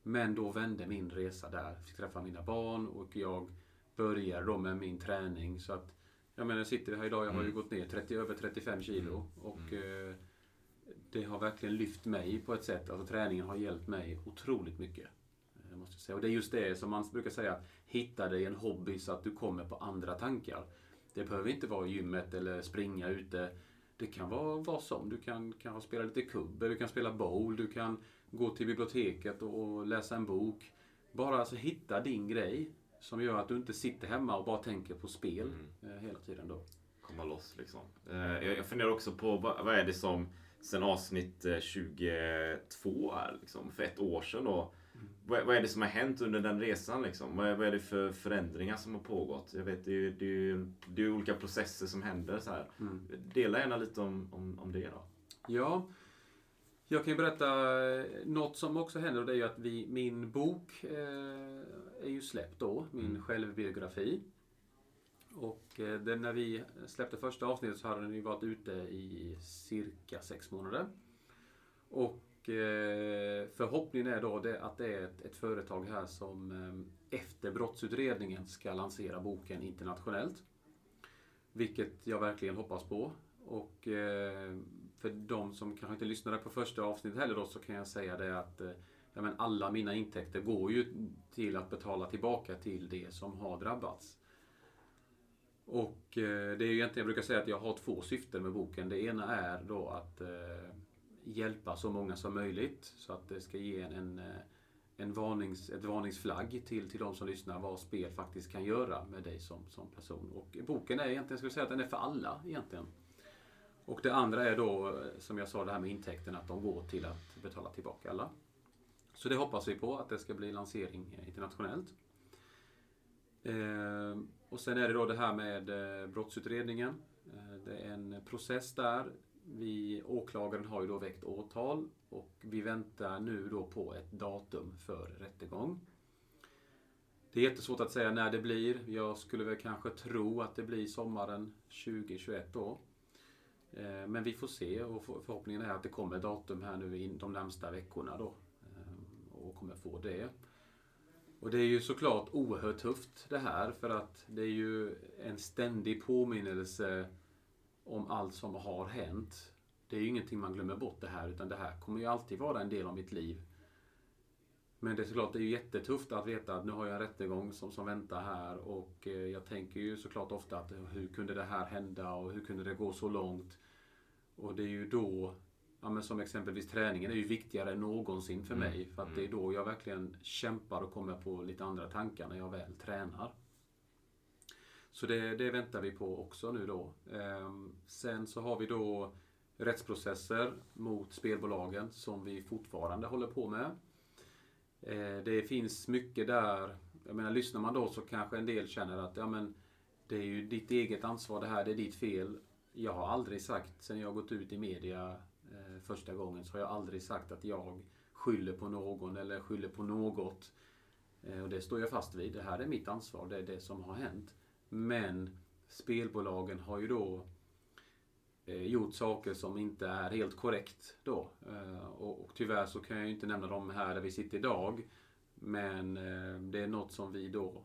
Men då vände min resa där. Fick träffa mina barn och jag började då med min träning. Så att, jag menar, jag sitter här idag, jag har ju gått ner 30, över 35 kilo. Och eh, det har verkligen lyft mig på ett sätt. Alltså träningen har hjälpt mig otroligt mycket. eh, Måste jag säga. Och det är just det som man brukar säga, hitta dig en hobby så att du kommer på andra tankar. Det behöver inte vara gymmet eller springa ute. Det kan vara vad som. Du kan kanske spela lite kubb, du kan spela bowl, du kan gå till biblioteket och, läsa en bok. Bara alltså hitta din grej som gör att du inte sitter hemma och bara tänker på spel eh, hela tiden då. komma loss liksom. Eh, Jag, funderar också på vad, är det som sen avsnitt eh, 22 är liksom, för ett år sedan då. Vad, vad är det som har hänt under den resan liksom? Vad är, vad är det för förändringar som har pågått? Jag vet, det är det är, det är olika processer som händer så här. Dela gärna lite om, om, om det då. Ja, jag kan ju berätta eh, något som också händer och det är ju att vi, min bok eh, är ju släppt då, min självbiografi. Och eh, den, när vi släppte första avsnittet så hade den ju varit ute i cirka sex månader. Och eh, förhoppningen är då det, att det är ett, ett företag här som eh, efter brottsutredningen ska lansera boken internationellt. Vilket jag verkligen hoppas på. Och eh, för de som kanske inte lyssnade på första avsnittet heller då så kan jag säga det att eh, ja, men alla mina intäkter går ju till att betala tillbaka till det som har drabbats. Och eh, det är ju egentligen, jag brukar säga att jag har två syften med boken. Det ena är då att eh, hjälpa så många som möjligt så att det ska ge en, en, eh, en varnings, ett varningsflagg till, till de som lyssnar vad spel faktiskt kan göra med dig som, som person. Och boken är egentligen, ska jag säga att den är för alla egentligen. Och det andra är då, eh, som jag sa, det här med intäkterna, att de går till att betala tillbaka alla. Så det hoppas vi på, att det ska bli lansering eh, internationellt. Eh, och sen är det då det här med brottsutredningen. Eh, det är en process där. Vi, åklagaren har ju då väckt åtal och vi väntar nu då på ett datum för rättegång. Det är jättesvårt att säga när det blir. Jag skulle väl kanske tro att det blir sommaren 2021 då. Eh, men vi får se och förhoppningen är att det kommer datum här nu in de närmsta veckorna då. Eh, och kommer få det. Och det är ju såklart oerhört tufft det här för att det är ju en ständig påminnelse om allt som har hänt. Det är ju ingenting man glömmer bort det här utan det här kommer ju alltid vara en del av mitt liv. Men det är såklart det är ju jättetufft att veta att nu har jag en rättegång som, som väntar här och eh, jag tänker ju såklart ofta att eh, hur kunde det här hända och hur kunde det gå så långt? Och det är ju då, ja, men som exempelvis träningen är ju viktigare än någonsin för mig. För att det är då jag verkligen kämpar och kommer på lite andra tankar när jag väl tränar. Så det, det väntar vi på också nu då. Ehm, sen så har vi då rättsprocesser mot spelbolagen som vi fortfarande håller på med. Ehm, det finns mycket där, jag menar lyssnar man då så kanske en del känner att ja men det är ju ditt eget ansvar det här, det är ditt fel. Jag har aldrig sagt, sen jag gått ut i media eh, första gången, så har jag aldrig sagt att jag skyller på någon eller skyller på något. Ehm, och det står jag fast vid. Det här är mitt ansvar, det är det som har hänt. Men spelbolagen har ju då eh, gjort saker som inte är helt korrekt då. Eh, och, och tyvärr så kan jag ju inte nämna dem här där vi sitter idag. Men eh, det är något som vi då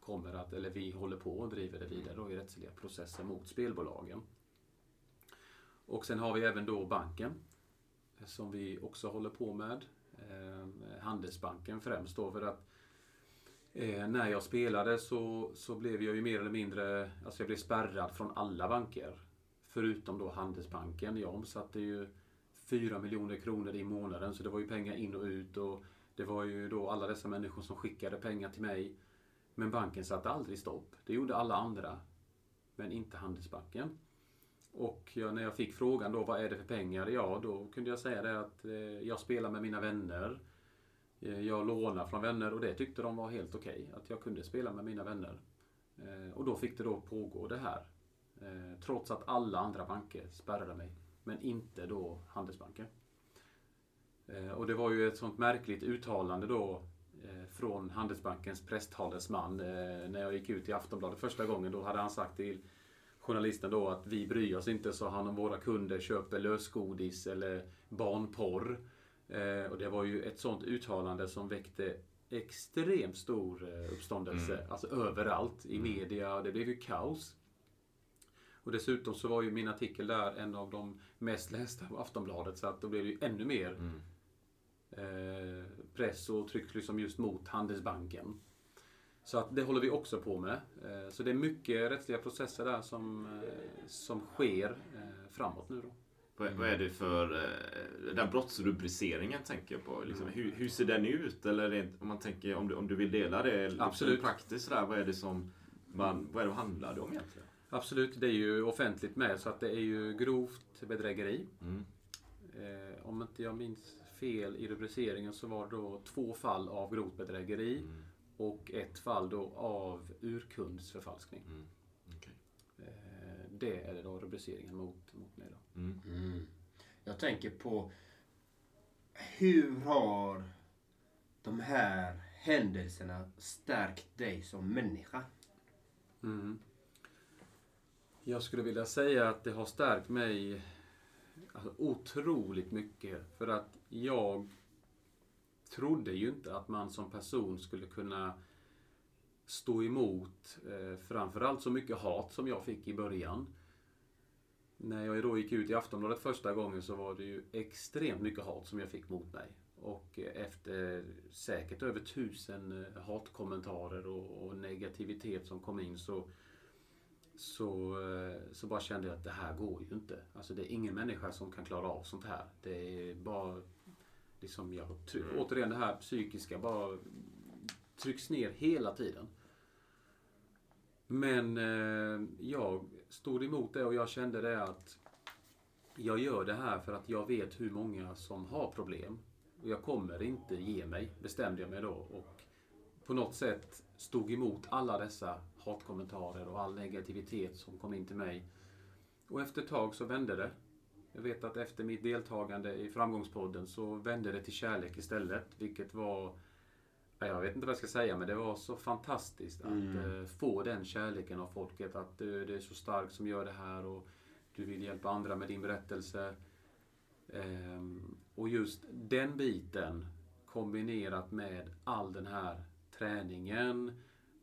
kommer att, eller vi håller på och driver det vidare då i rättsliga processer mot spelbolagen. Och sen har vi även då banken. Eh, som vi också håller på med. eh, Handelsbanken främst då för att eh, när jag spelade så, så blev jag ju mer eller mindre, alltså jag blev spärrad från alla banker. Förutom då Handelsbanken. Jag omsatte ju 4 miljoner kronor i månaden så det var ju pengar in och ut och det var ju då alla dessa människor som skickade pengar till mig. Men banken satte aldrig stopp. Det gjorde alla andra. Men inte Handelsbanken. Och jag, när jag fick frågan då, vad är det för pengar? Ja, då kunde jag säga det att eh, jag spelar med mina vänner. Eh, jag lånade från vänner och det tyckte de var helt okej. Okay, att jag kunde spela med mina vänner. Eh, och då fick det då pågå det här. Eh, trots att alla andra banker spärrade mig. Men inte då Handelsbanken. Och det var ju ett sånt märkligt uttalande då från Handelsbankens presstalesman när jag gick ut i Aftonbladet första gången. Då hade han sagt till journalisten då att vi bryr oss inte, så han, om våra kunder köper lösgodis eller barnporr. Och det var ju ett sånt uttalande som väckte extremt stor uppståndelse. Mm. Alltså överallt i mm. media. Det blev ju kaos. Och dessutom så var ju min artikel där en av de mest lästa på Aftonbladet. Så att då blev det ju ännu mer mm. eh, press och tryck liksom just mot Handelsbanken. Så att det håller vi också på med. Eh, så det är mycket rättsliga processer där som, eh, som sker eh, framåt nu då. Vad, vad är det för... Eh, den brottsrubriceringen tänker jag på. Liksom, mm. hur, hur, ser den ut? Eller rent, om man tänker om du, om du vill dela det Absolut. praktiskt där, vad är det som man, vad är det handlar det om egentligen? Absolut, det är ju offentligt med så att det är ju grovt bedrägeri. Mm. Eh, om inte jag minns fel i rubriceringen så var det då två fall av grovt bedrägeri mm. och ett fall då av urkundsförfalskning. Mm. Det är det då rubriceringen mot, mot mig. Då. Mm. Mm. Jag tänker på hur har de här händelserna stärkt dig som människa? Mm. Jag skulle vilja säga att det har stärkt mig alltså, otroligt mycket. För att jag trodde ju inte att man som person skulle kunna stå emot eh, framförallt så mycket hat som jag fick i början. När jag då gick ut i Aftonbladet första gången så var det ju extremt mycket hat som jag fick mot mig. Och efter säkert över tusen eh, hatkommentarer och, och negativitet som kom in så så, eh, så bara kände jag att det här går ju inte. Alltså det är ingen människa som kan klara av sånt här. Det är bara liksom jag, mm. återigen det här psykiska bara trycks ner hela tiden. Men eh, jag stod emot det och jag kände det att jag gör det här för att jag vet hur många som har problem. Och jag kommer inte ge mig, bestämde jag mig då. Och på något sätt stod emot alla dessa hatkommentarer och all negativitet som kom in till mig. Och efter ett tag så vände det. Jag vet att efter mitt deltagande i Framgångspodden så vände det till kärlek istället. Vilket var, jag vet inte vad jag ska säga, men det var så fantastiskt att mm. få den kärleken av folket. Att du, det är så starkt som gör det här och du vill hjälpa andra med din berättelse. Ehm, och just den biten kombinerat med all den här träningen,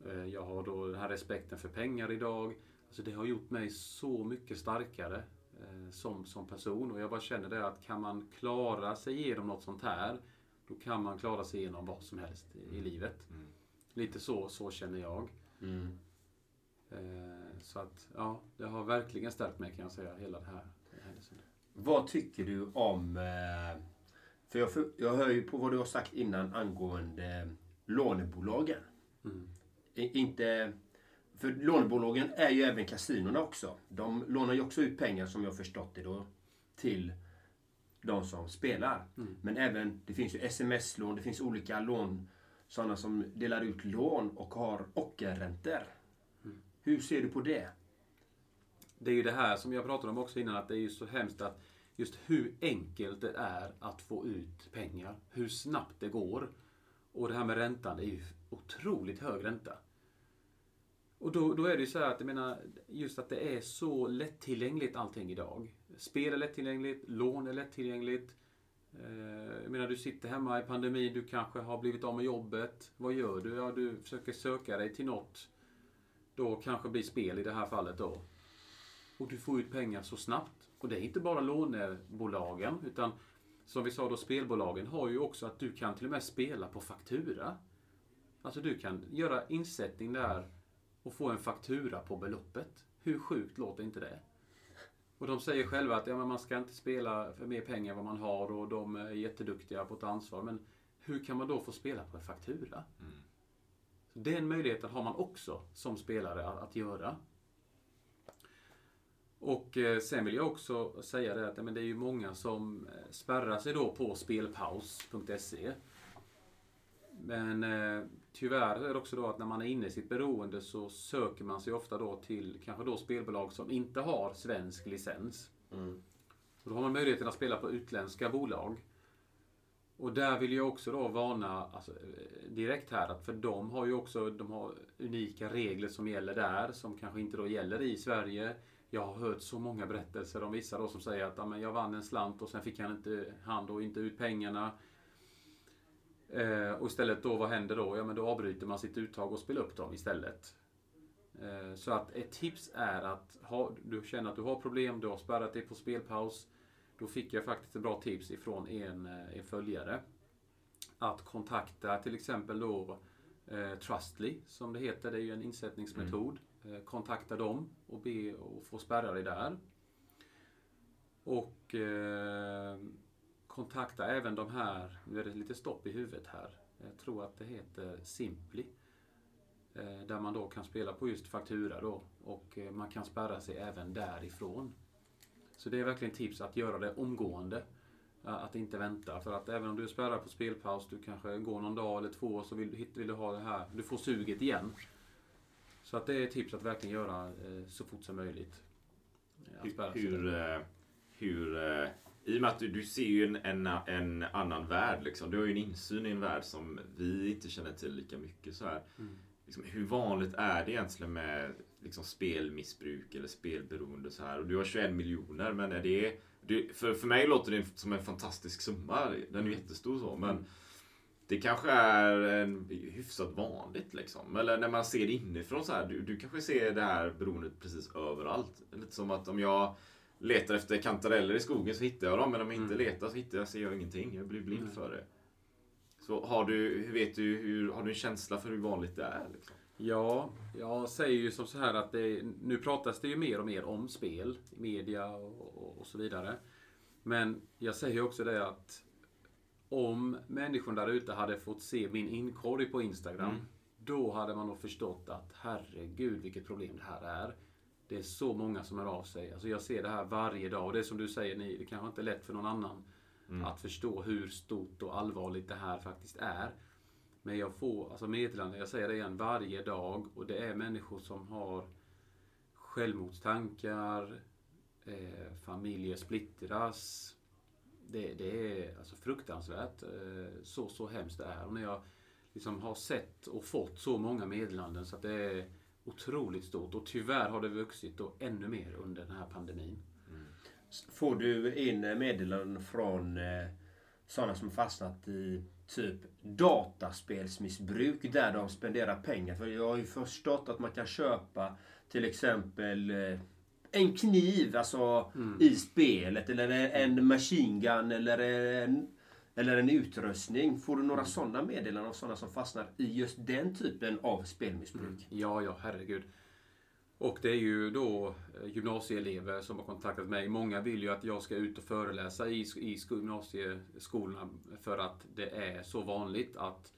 Eh, jag har då den här respekten för pengar idag. Alltså det har gjort mig så mycket starkare eh, som, som person. Och jag bara känner det att kan man klara sig igenom något sånt här, då kan man klara sig igenom vad som helst i, i mm. livet. Mm. Lite så, så känner jag. Mm. Eh, så att, ja, det har verkligen stärkt mig kan jag säga, hela det här. Vad tycker du om... För jag, jag hör ju på vad du har sagt innan angående lånebolagen. Mm inte... För lånebolagen är ju även kasinorna också. De lånar ju också ut pengar som jag förstått det då till de som spelar. Mm. Men även, det finns ju sms-lån, det finns olika lån. Sådana som delar ut lån och har ockerräntor. Mm. Hur ser du på det? Det är ju det här som jag pratade om också innan, att det är ju så hemskt att just hur enkelt det är att få ut pengar. Hur snabbt det går. Och det här med räntan, det är ju otroligt hög ränta. Och då, då är det ju så här att jag menar, just att det är så lättillgängligt allting idag. Spel är lättillgängligt, lån är lättillgängligt. Eh, jag menar, du sitter hemma i pandemin, du kanske har blivit av med jobbet. Vad gör du? Ja, du försöker söka dig till något. Då kanske blir spel i det här fallet då. Och du får ut pengar så snabbt. Och det är inte bara lånebolagen, utan som vi sa då, spelbolagen har ju också att du kan till och med spela på faktura. Alltså du kan göra insättning där och få en faktura på beloppet. Hur sjukt låter inte det? Och de säger själva att ja, men man ska inte spela för mer pengar än vad man har och de är jätteduktiga på att ta ansvar. Men hur kan man då få spela på en faktura? Så Den möjligheten har man också som spelare att, att göra. Och eh, sen vill jag också säga det att ja, men det är ju många som eh, spärrar sig då på spelpaus.se. Men eh, tyvärr är det också då att när man är inne i sitt beroende så söker man sig ofta då till kanske då spelbolag som inte har svensk licens. Och då har man möjligheten att spela på utländska bolag. Och där vill jag också då varna alltså, eh, direkt här att för de har ju också de har unika regler som gäller där som kanske inte då gäller i Sverige. Jag har hört så många berättelser om vissa då som säger att jag vann en slant och sen fick han inte, han då inte ut pengarna. Eh, och istället då, vad händer då? Ja men då avbryter man sitt uttag och spelar upp dem istället. Eh, så att ett tips är att ha, du känner att du har problem, du har spärrat dig på spelpaus. Då fick jag faktiskt ett bra tips ifrån en, eh, en följare. Att kontakta till exempel då eh, Trustly, som det heter. Det är ju en insättningsmetod. Eh, kontakta dem och be och få spärra dig där. Och eh, kontakta även de här, nu är det lite stopp i huvudet här. Jag tror att det heter Simply. Eh, där man då kan spela på just faktura då. Och eh, man kan spärra sig även därifrån. Så det är verkligen tips att göra det omgående. Eh, Att inte vänta. För att även om du spärrar på spelpaus, du kanske går någon dag eller två så vill, du- vill du ha det här. Du får suget igen. Så att det är tips att verkligen göra så fort som möjligt. Hur, hur, eh, I och med att du, du ser ju en, en, en annan värld. Liksom. Du har ju en insyn i en värld som vi inte känner till lika mycket. Så här. Liksom, hur vanligt är det egentligen med liksom, spelmissbruk eller spelberoende? Så här? Och du har 21 miljoner, men är det... det för, för mig låter det som en fantastisk summa. Den är ju jättestor så, men det kanske är en, hyfsat vanligt liksom. Eller när man ser det inifrån så här. Du, du kanske ser det här beroendet precis överallt. Lite som att om jag letar efter kantareller i skogen så hittar jag dem. Men om jag inte letar så hittar jag, ser jag ingenting. Jag blir blind för det. Så har du, vet du, hur, har du en känsla för hur vanligt det är? Liksom? Ja, jag säger ju som så här att det, nu pratas det ju mer och mer om spel i media och, och, och så vidare. Men jag säger också det att om människor där ute hade fått se min inkorg på Instagram, Mm. då hade man nog förstått att herregud vilket problem det här är. Det är så många som hör av sig. Alltså jag ser det här varje dag och det är som du säger, ni, det kanske inte är lätt för någon annan att förstå hur stort och allvarligt det här faktiskt är. Men jag får alltså meddelanden, jag säger det igen, varje dag. Och det är människor som har självmordstankar, eh, familjer splittras. Det, det är alltså fruktansvärt. Eh, så, så hemskt det är. Och när jag liksom har sett och fått så många meddelanden så att det är otroligt stort. Och tyvärr har det vuxit då ännu mer under den här pandemin. Får du in meddelanden från eh, sådana som fastnat i typ dataspelsmissbruk där de spenderar pengar? För jag har ju förstått att man kan köpa till exempel eh, en kniv alltså i spelet eller en machine gun eller en, eller en utrustning. Får du några sådana meddelanden av sådana som fastnar i just den typen av spelmissbruk? Ja, ja, herregud. Och det är ju då eh, gymnasieelever som har kontaktat mig. Många vill ju att jag ska ut och föreläsa i, i sko- gymnasieskolorna för att det är så vanligt att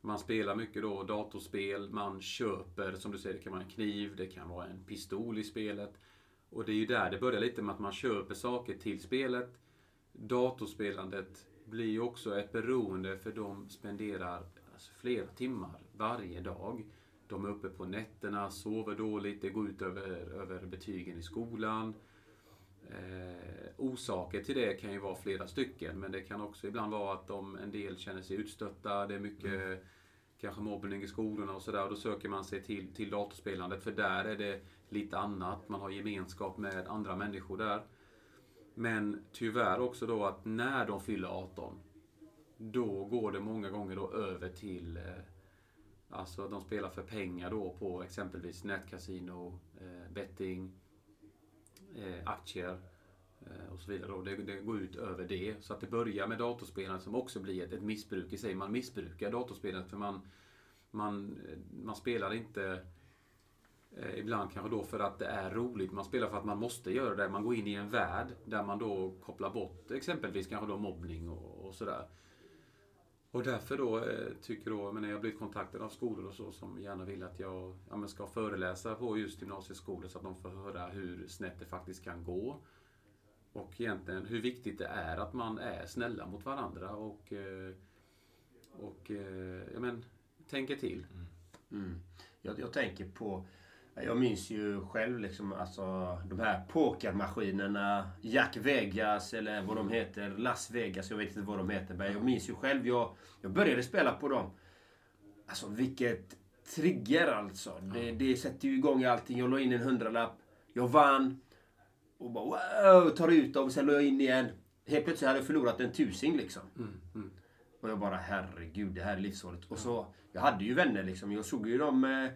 man spelar mycket då datorspel, man köper, som du säger, det kan vara en kniv, det kan vara en pistol i spelet. Och det är ju där det börjar lite med att man köper saker till spelet. Datorspelandet blir ju också ett beroende för de spenderar alltså, flera timmar varje dag. De är uppe på nätterna, sover dåligt, det går ut över, över betygen i skolan. Eh, orsaker till det kan ju vara flera stycken, men det kan också ibland vara att de, en del känner sig utstötta, det är mycket kanske mobbning i skolorna och sådär. Då söker man sig till, till datorspelandet, för där är det lite annat. Man har gemenskap med andra människor där. Men tyvärr också då att när de fyller 18, då går det många gånger då över till eh, Alltså de spelar för pengar då på exempelvis nätkasino, eh, betting, eh, aktier. Eh, och så vidare. Och det, det går ut över det. Så att det börjar med datorspelandet som också blir ett, ett missbruk i sig. Man missbrukar datorspelandet för man, man, eh, man spelar inte eh, ibland kanske då för att det är roligt. Man spelar för att man måste göra det. Man går in i en värld där man då kopplar bort exempelvis kanske då mobbning och, och sådär. Och därför då eh, tycker då, men jag har blivit kontaktad av skolor och så som gärna vill att jag ja, men ska föreläsa på just gymnasieskolor så att de får höra hur snett det faktiskt kan gå. Och egentligen hur viktigt det är att man är snälla mot varandra och, eh, och eh, ja, men, tänker till. Mm. Jag, jag tänker på... Jag minns ju själv liksom, alltså, de här pokermaskinerna. Jack Vegas eller vad de heter. Las Vegas. Jag vet inte vad de heter. Men jag minns ju själv. Jag, jag började spela på dem. Alltså vilket trigger alltså. Det, det sätter ju igång allting. Jag la in en hundralapp. Jag vann. Och bara wow! Tar ut dem. Sen la jag in igen. Helt plötsligt hade jag förlorat en tusing liksom. Mm, mm. Och jag bara herregud, det här är livsfarligt. Och så, jag hade ju vänner liksom. Jag såg ju de eh,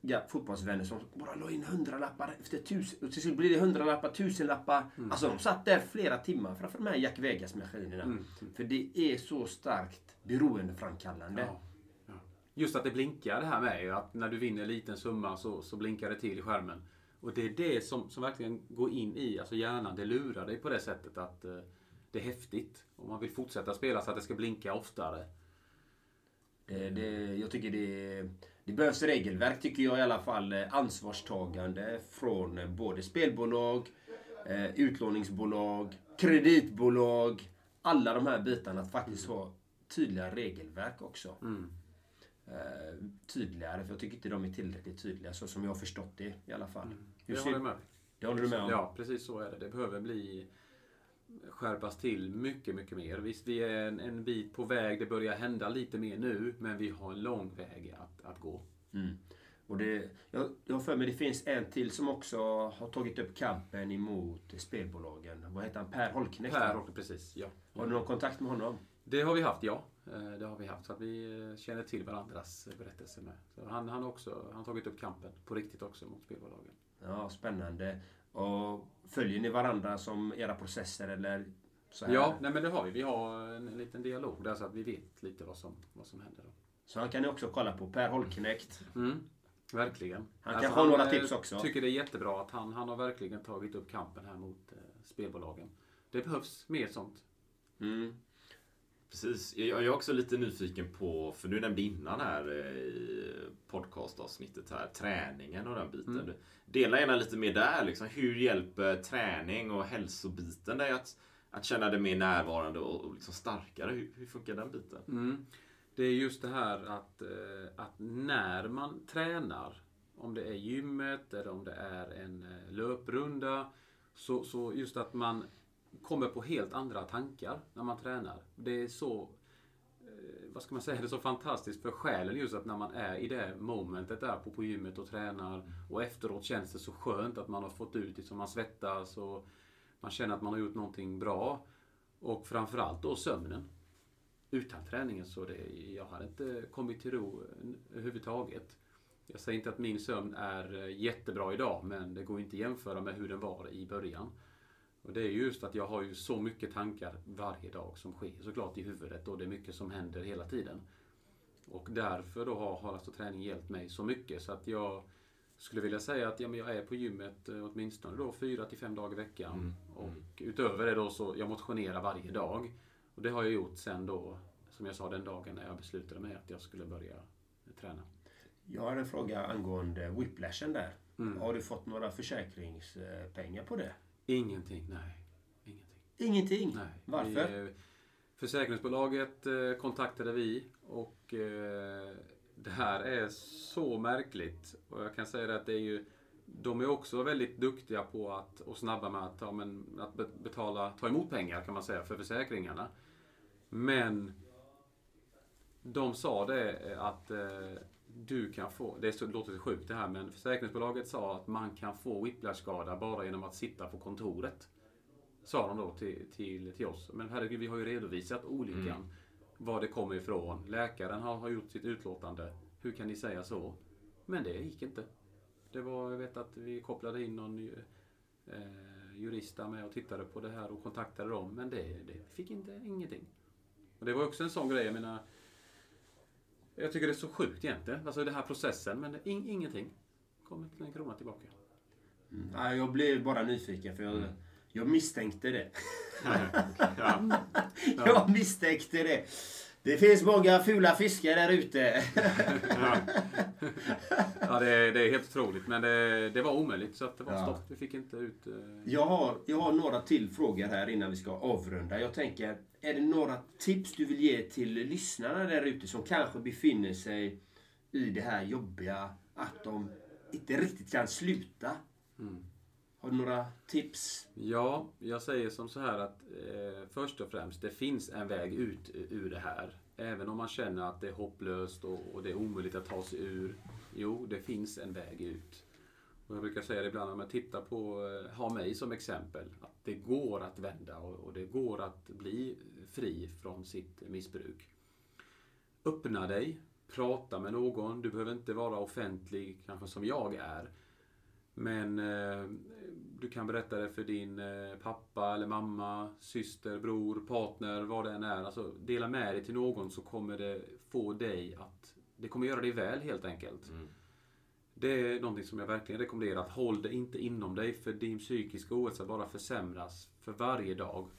ja, fotbollsvänner som bara la in hundralappar efter tusen. Och till slut blir det hundralappar, tusenlappar. Alltså de satt där flera timmar framför de här Jack Vegas-maskinerna. Mm. För det är så starkt beroendeframkallande. Ja. Ja. Just att det blinkar det här med ju, att när du vinner en liten summa så, så blinkar det till i skärmen. Och det är det som, som verkligen går in i alltså hjärnan. Det lurar dig på det sättet att eh, det är häftigt. Och man vill fortsätta spela så att det ska blinka oftare. Det, det, jag tycker det, det behövs regelverk tycker jag i alla fall. eh, Ansvarstagande från eh, både spelbolag, eh, utlåningsbolag, kreditbolag. Alla de här bitarna. Att faktiskt ha tydliga regelverk också. Mm. Tydligare, för jag tycker inte de är tillräckligt tydliga. Så som jag har förstått det i alla fall. Hur Jag håller med. Det håller du med om? Ja, precis så är det. Det behöver bli skärpas till mycket, mycket mer. Visst, vi är en, en bit på väg. Det börjar hända lite mer nu, men vi har en lång väg att, att gå. Mm. Och det, jag, jag har för mig det finns en till som också har tagit upp kampen emot spelbolagen. Vad heter han? Per Holknekt? Per? Holknekt, precis. Ja. Har du någon kontakt med honom? Det har vi haft, ja. Eh, Det har vi haft. Så att vi eh, känner till varandras berättelser med. Så han, han, också, han har tagit upp kampen på riktigt också mot spelbolagen. Ja, spännande. Och följer ni varandra som era processer eller så här? Ja, nej men det har vi. Vi har en, en liten dialog där så att vi vet lite vad som, vad som händer. Då. Så han kan ni också kolla på. Per Holknekt. Mm, verkligen. Han Alltså, kanske har några eh, tips också. tycker det är jättebra att han, han har verkligen tagit upp kampen här mot eh, spelbolagen. Det behövs mer sånt. Mm. Precis. Jag, är också lite nyfiken på, för du nämnde innan här eh, i podcastavsnittet här, träningen och den biten. Mm. Dela gärna lite mer där. Liksom. Hur hjälper träning och hälsobiten dig att, att känna dig mer närvarande och, och liksom starkare? Hur, hur funkar den biten? Mm. Det är just det här att, eh, att när man tränar, om det är gymmet eller om det är en eh, löprunda, så, så just att man kommer på helt andra tankar när man tränar. Det är så, eh, vad ska man säga, det är så fantastiskt för själen just att när man är i det momentet där på, på gymmet och tränar och efteråt känns det så skönt att man har fått ut det som man svettas och man känner att man har gjort någonting bra. Och framförallt då sömnen utan träningen så det, jag hade inte kommit till ro överhuvudtaget. Jag säger inte att min sömn är eh, jättebra idag, men det går inte att jämföra med hur den var i början. Och det är just att jag har ju så mycket tankar varje dag som sker såklart i huvudet och det är mycket som händer hela tiden. Och därför då har, har alltså träning hjälpt mig så mycket så att jag skulle vilja säga att ja, men jag är på gymmet eh, åtminstone då fyra till fem dagar i veckan. Mm. Och utöver det då så jag motionerar varje dag. Och det har jag gjort sen då, som jag sa den dagen när jag beslutade mig att jag skulle börja träna. Jag har en fråga angående whiplashen där. Mm. Har du fått några försäkringspengar på det? Ingenting, nej. Ingenting. Ingenting? Nej. Varför? Vi, eh, försäkringsbolaget eh, kontaktade vi och eh, det här är så märkligt. Och jag kan säga att det är ju de är också väldigt duktiga på att, och snabba med att, ja, men, att be- betala, ta emot pengar kan man säga för försäkringarna. Men de sa det att eh, du kan få, det är så- låter så sjukt det här, men försäkringsbolaget sa att man kan få whiplashskada bara genom att sitta på kontoret. Sa de då till, till, till oss. Men herregud, vi har ju redovisat olyckan. Mm. Var det kommer ifrån. Läkaren har, har gjort sitt utlåtande. Hur kan ni säga så? Men det gick inte. Det var, jag vet att vi kopplade in någon eh, jurist där med och tittade på det här och kontaktade dem. Men det, det fick inte ingenting. Och det var också en sån grej, jag menar. Jag tycker det är så sjukt egentligen. Alltså den här processen, men in, ingenting. Kom inte en krona tillbaka. Mm. Ja, jag blev bara nyfiken för jag, jag misstänkte det. Ja. Jag misstänkte det. Det finns många fula fiskar där ute. Ja, det, är- det är helt otroligt. Men det, det var omöjligt så att det var Ja. stopp. Vi fick inte ut... eh, Jag har, jag har några till frågor här innan vi ska avrunda. Jag tänker, är det några tips du vill ge till lyssnarna där ute som kanske befinner sig i det här jobbiga att de inte riktigt kan sluta? Har du några tips? Ja, jag säger som så här att eh, först och främst, det finns en väg ut ur det här. Även om man känner att det är hopplöst och, och det är omöjligt att ta sig ur. Jo, det finns en väg ut. Och jag brukar säga det ibland om jag tittar på, eh, ha mig som exempel, att det går att vända och, och det går att bli fri från sitt missbruk. Öppna dig, prata med någon. Du behöver inte vara offentlig, kanske som jag är. Men eh, du kan berätta det för din eh, pappa eller mamma, syster, bror, partner, vad det än är. Alltså, dela med dig till någon så kommer det få dig att... Det kommer göra dig väl helt enkelt. Det är någonting som jag verkligen rekommenderar. Att håll det inte inom dig för din psykiska ohälsa bara försämras för varje dag.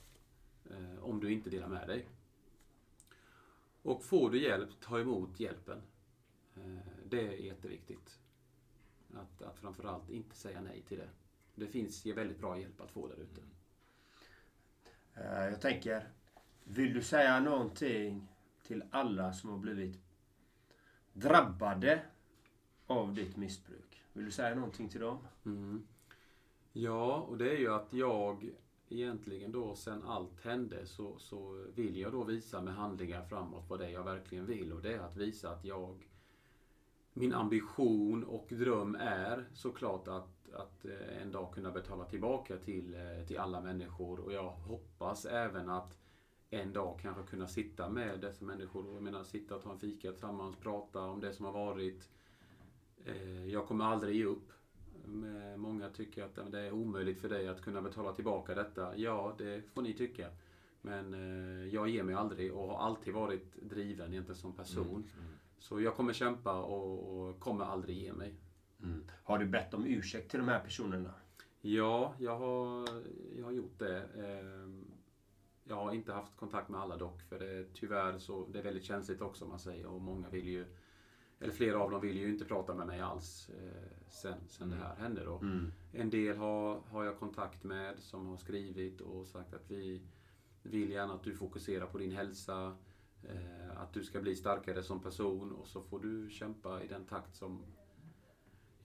Eh, om du inte delar med dig. Och får du hjälp, ta emot hjälpen. Eh, det är jätteviktigt. Att, att framförallt inte säga nej till det. Det finns ju väldigt bra hjälp att få där ute. Eh, Jag tänker, vill du säga någonting till alla som har blivit drabbade av ditt missbruk? Vill du säga någonting till dem? Mm. Ja, och det är ju att jag egentligen då sen allt hände så, så vill jag då visa med handlingar framåt vad det är jag verkligen vill. Och det är att visa att jag min ambition och dröm är såklart att, att eh, en dag kunna betala tillbaka till, eh, till alla människor. Och jag hoppas även att en dag kanske kunna sitta med dessa människor. Jag menar sitta och ta en fika tillsammans, prata om det som har varit. Eh, Jag kommer aldrig ge upp. Många tycker att det är omöjligt för dig att kunna betala tillbaka detta. Ja, det får ni tycka. Men jag ger mig aldrig och har alltid varit driven egentligen som person. Så jag kommer kämpa och, och kommer aldrig ge mig. Har du bett om ursäkt till de här personerna? Ja, jag har, jag har gjort det. Ehm, Jag har inte haft kontakt med alla dock, för det är tyvärr så, det är väldigt känsligt också man säger. Och många vill ju, eller flera av dem vill ju inte prata med mig alls eh, sen, sen det här hände då. En del har, har jag kontakt med som har skrivit och sagt att vi vill gärna att du fokuserar på din hälsa, eh, att du ska bli starkare som person och så får du kämpa i den takt som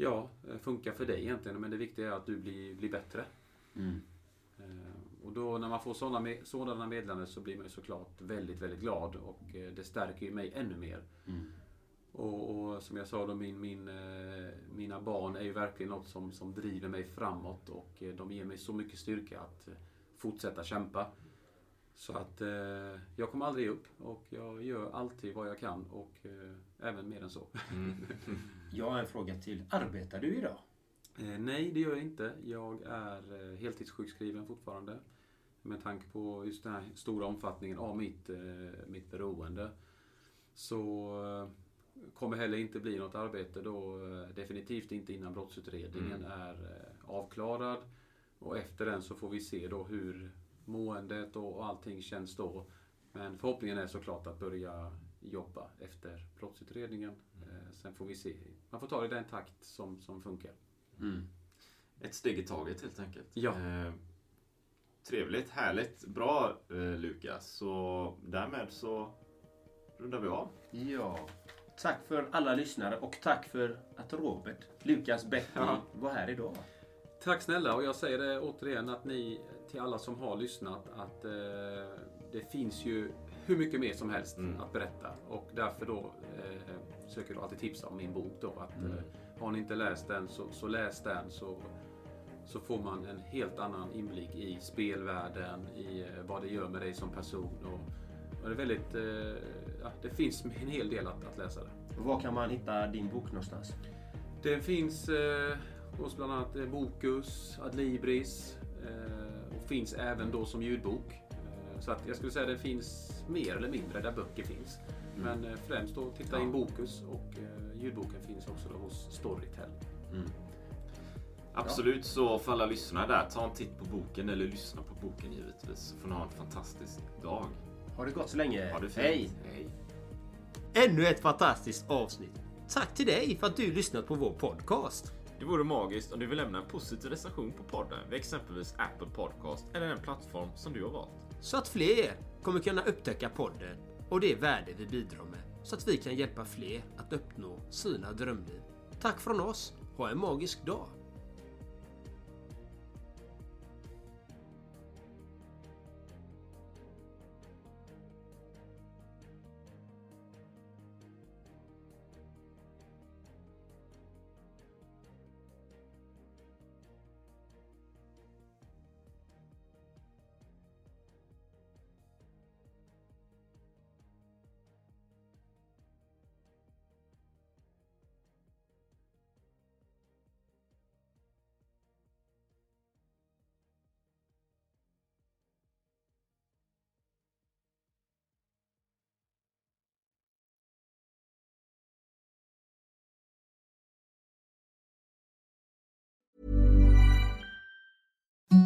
ja, eh, funkar för dig egentligen. Men det viktiga är att du blir, blir bättre. Eh, Och då när man får sådana, sådana meddelanden så blir man ju såklart väldigt, väldigt glad och eh, det stärker ju mig ännu mer. Och, och som jag sa då, min, min, mina barn är ju verkligen något som, som driver mig framåt och de ger mig så mycket styrka att fortsätta kämpa. Så att eh, jag kommer aldrig upp och jag gör alltid vad jag kan och eh, även mer än så. Jag har en fråga till. Arbetar du idag? Eh, nej, det gör jag inte. Jag är eh, heltidssjukskriven fortfarande. Med tanke på just den här stora omfattningen av mitt, eh, mitt beroende. Så eh, kommer heller inte bli något arbete då. Eh, definitivt inte innan brottsutredningen är eh, avklarad. Och efter den så får vi se då hur måendet och, allting känns då. Men förhoppningen är såklart att börja jobba efter brottsutredningen. Eh, sen får vi se. Man får ta det i den takt som, som funkar. Ett steg i taget helt enkelt. Ja. Eh, trevligt, härligt, bra eh, Lukas. Så därmed så rundar vi av. Ja. Tack för alla lyssnare och tack för att Robert, Lukas Betty, Ja. var här idag. Tack snälla och jag säger det återigen att ni till alla som har lyssnat att eh, det finns ju hur mycket mer som helst att berätta och därför då eh, försöker alltid tipsa om min bok då att eh, har ni inte läst den så, så läs den så, så får man en helt annan inblick i spelvärlden, i eh, vad det gör med dig som person och, och det är väldigt, eh, ja, det finns en hel del att, att läsa där. Och var kan man hitta din bok någonstans? Den finns eh, hos bland annat Bokus, Adlibris, eh, och finns även då som ljudbok. Eh, Så att jag skulle säga det finns mer eller mindre där böcker finns. Men eh, främst då titta in Bokus och eh, ljudboken finns också då hos Storytel. Absolut, så för alla lyssnare där, ta en titt på boken eller lyssna på boken givetvis. Så får ni ha en fantastisk dag. Ha det gott så länge. Ha det fint. Hej! Hej. Ännu ett fantastiskt avsnitt. Tack till dig för att du lyssnat på vår podcast. Det vore magiskt om du vill lämna en positiv recension på podden vid exempelvis Apple Podcast eller den plattform som du har valt. Så att fler kommer kunna upptäcka podden och det värde vi bidrar med. Så att vi kan hjälpa fler att uppnå sina drömliv. Tack från oss. Ha en magisk dag.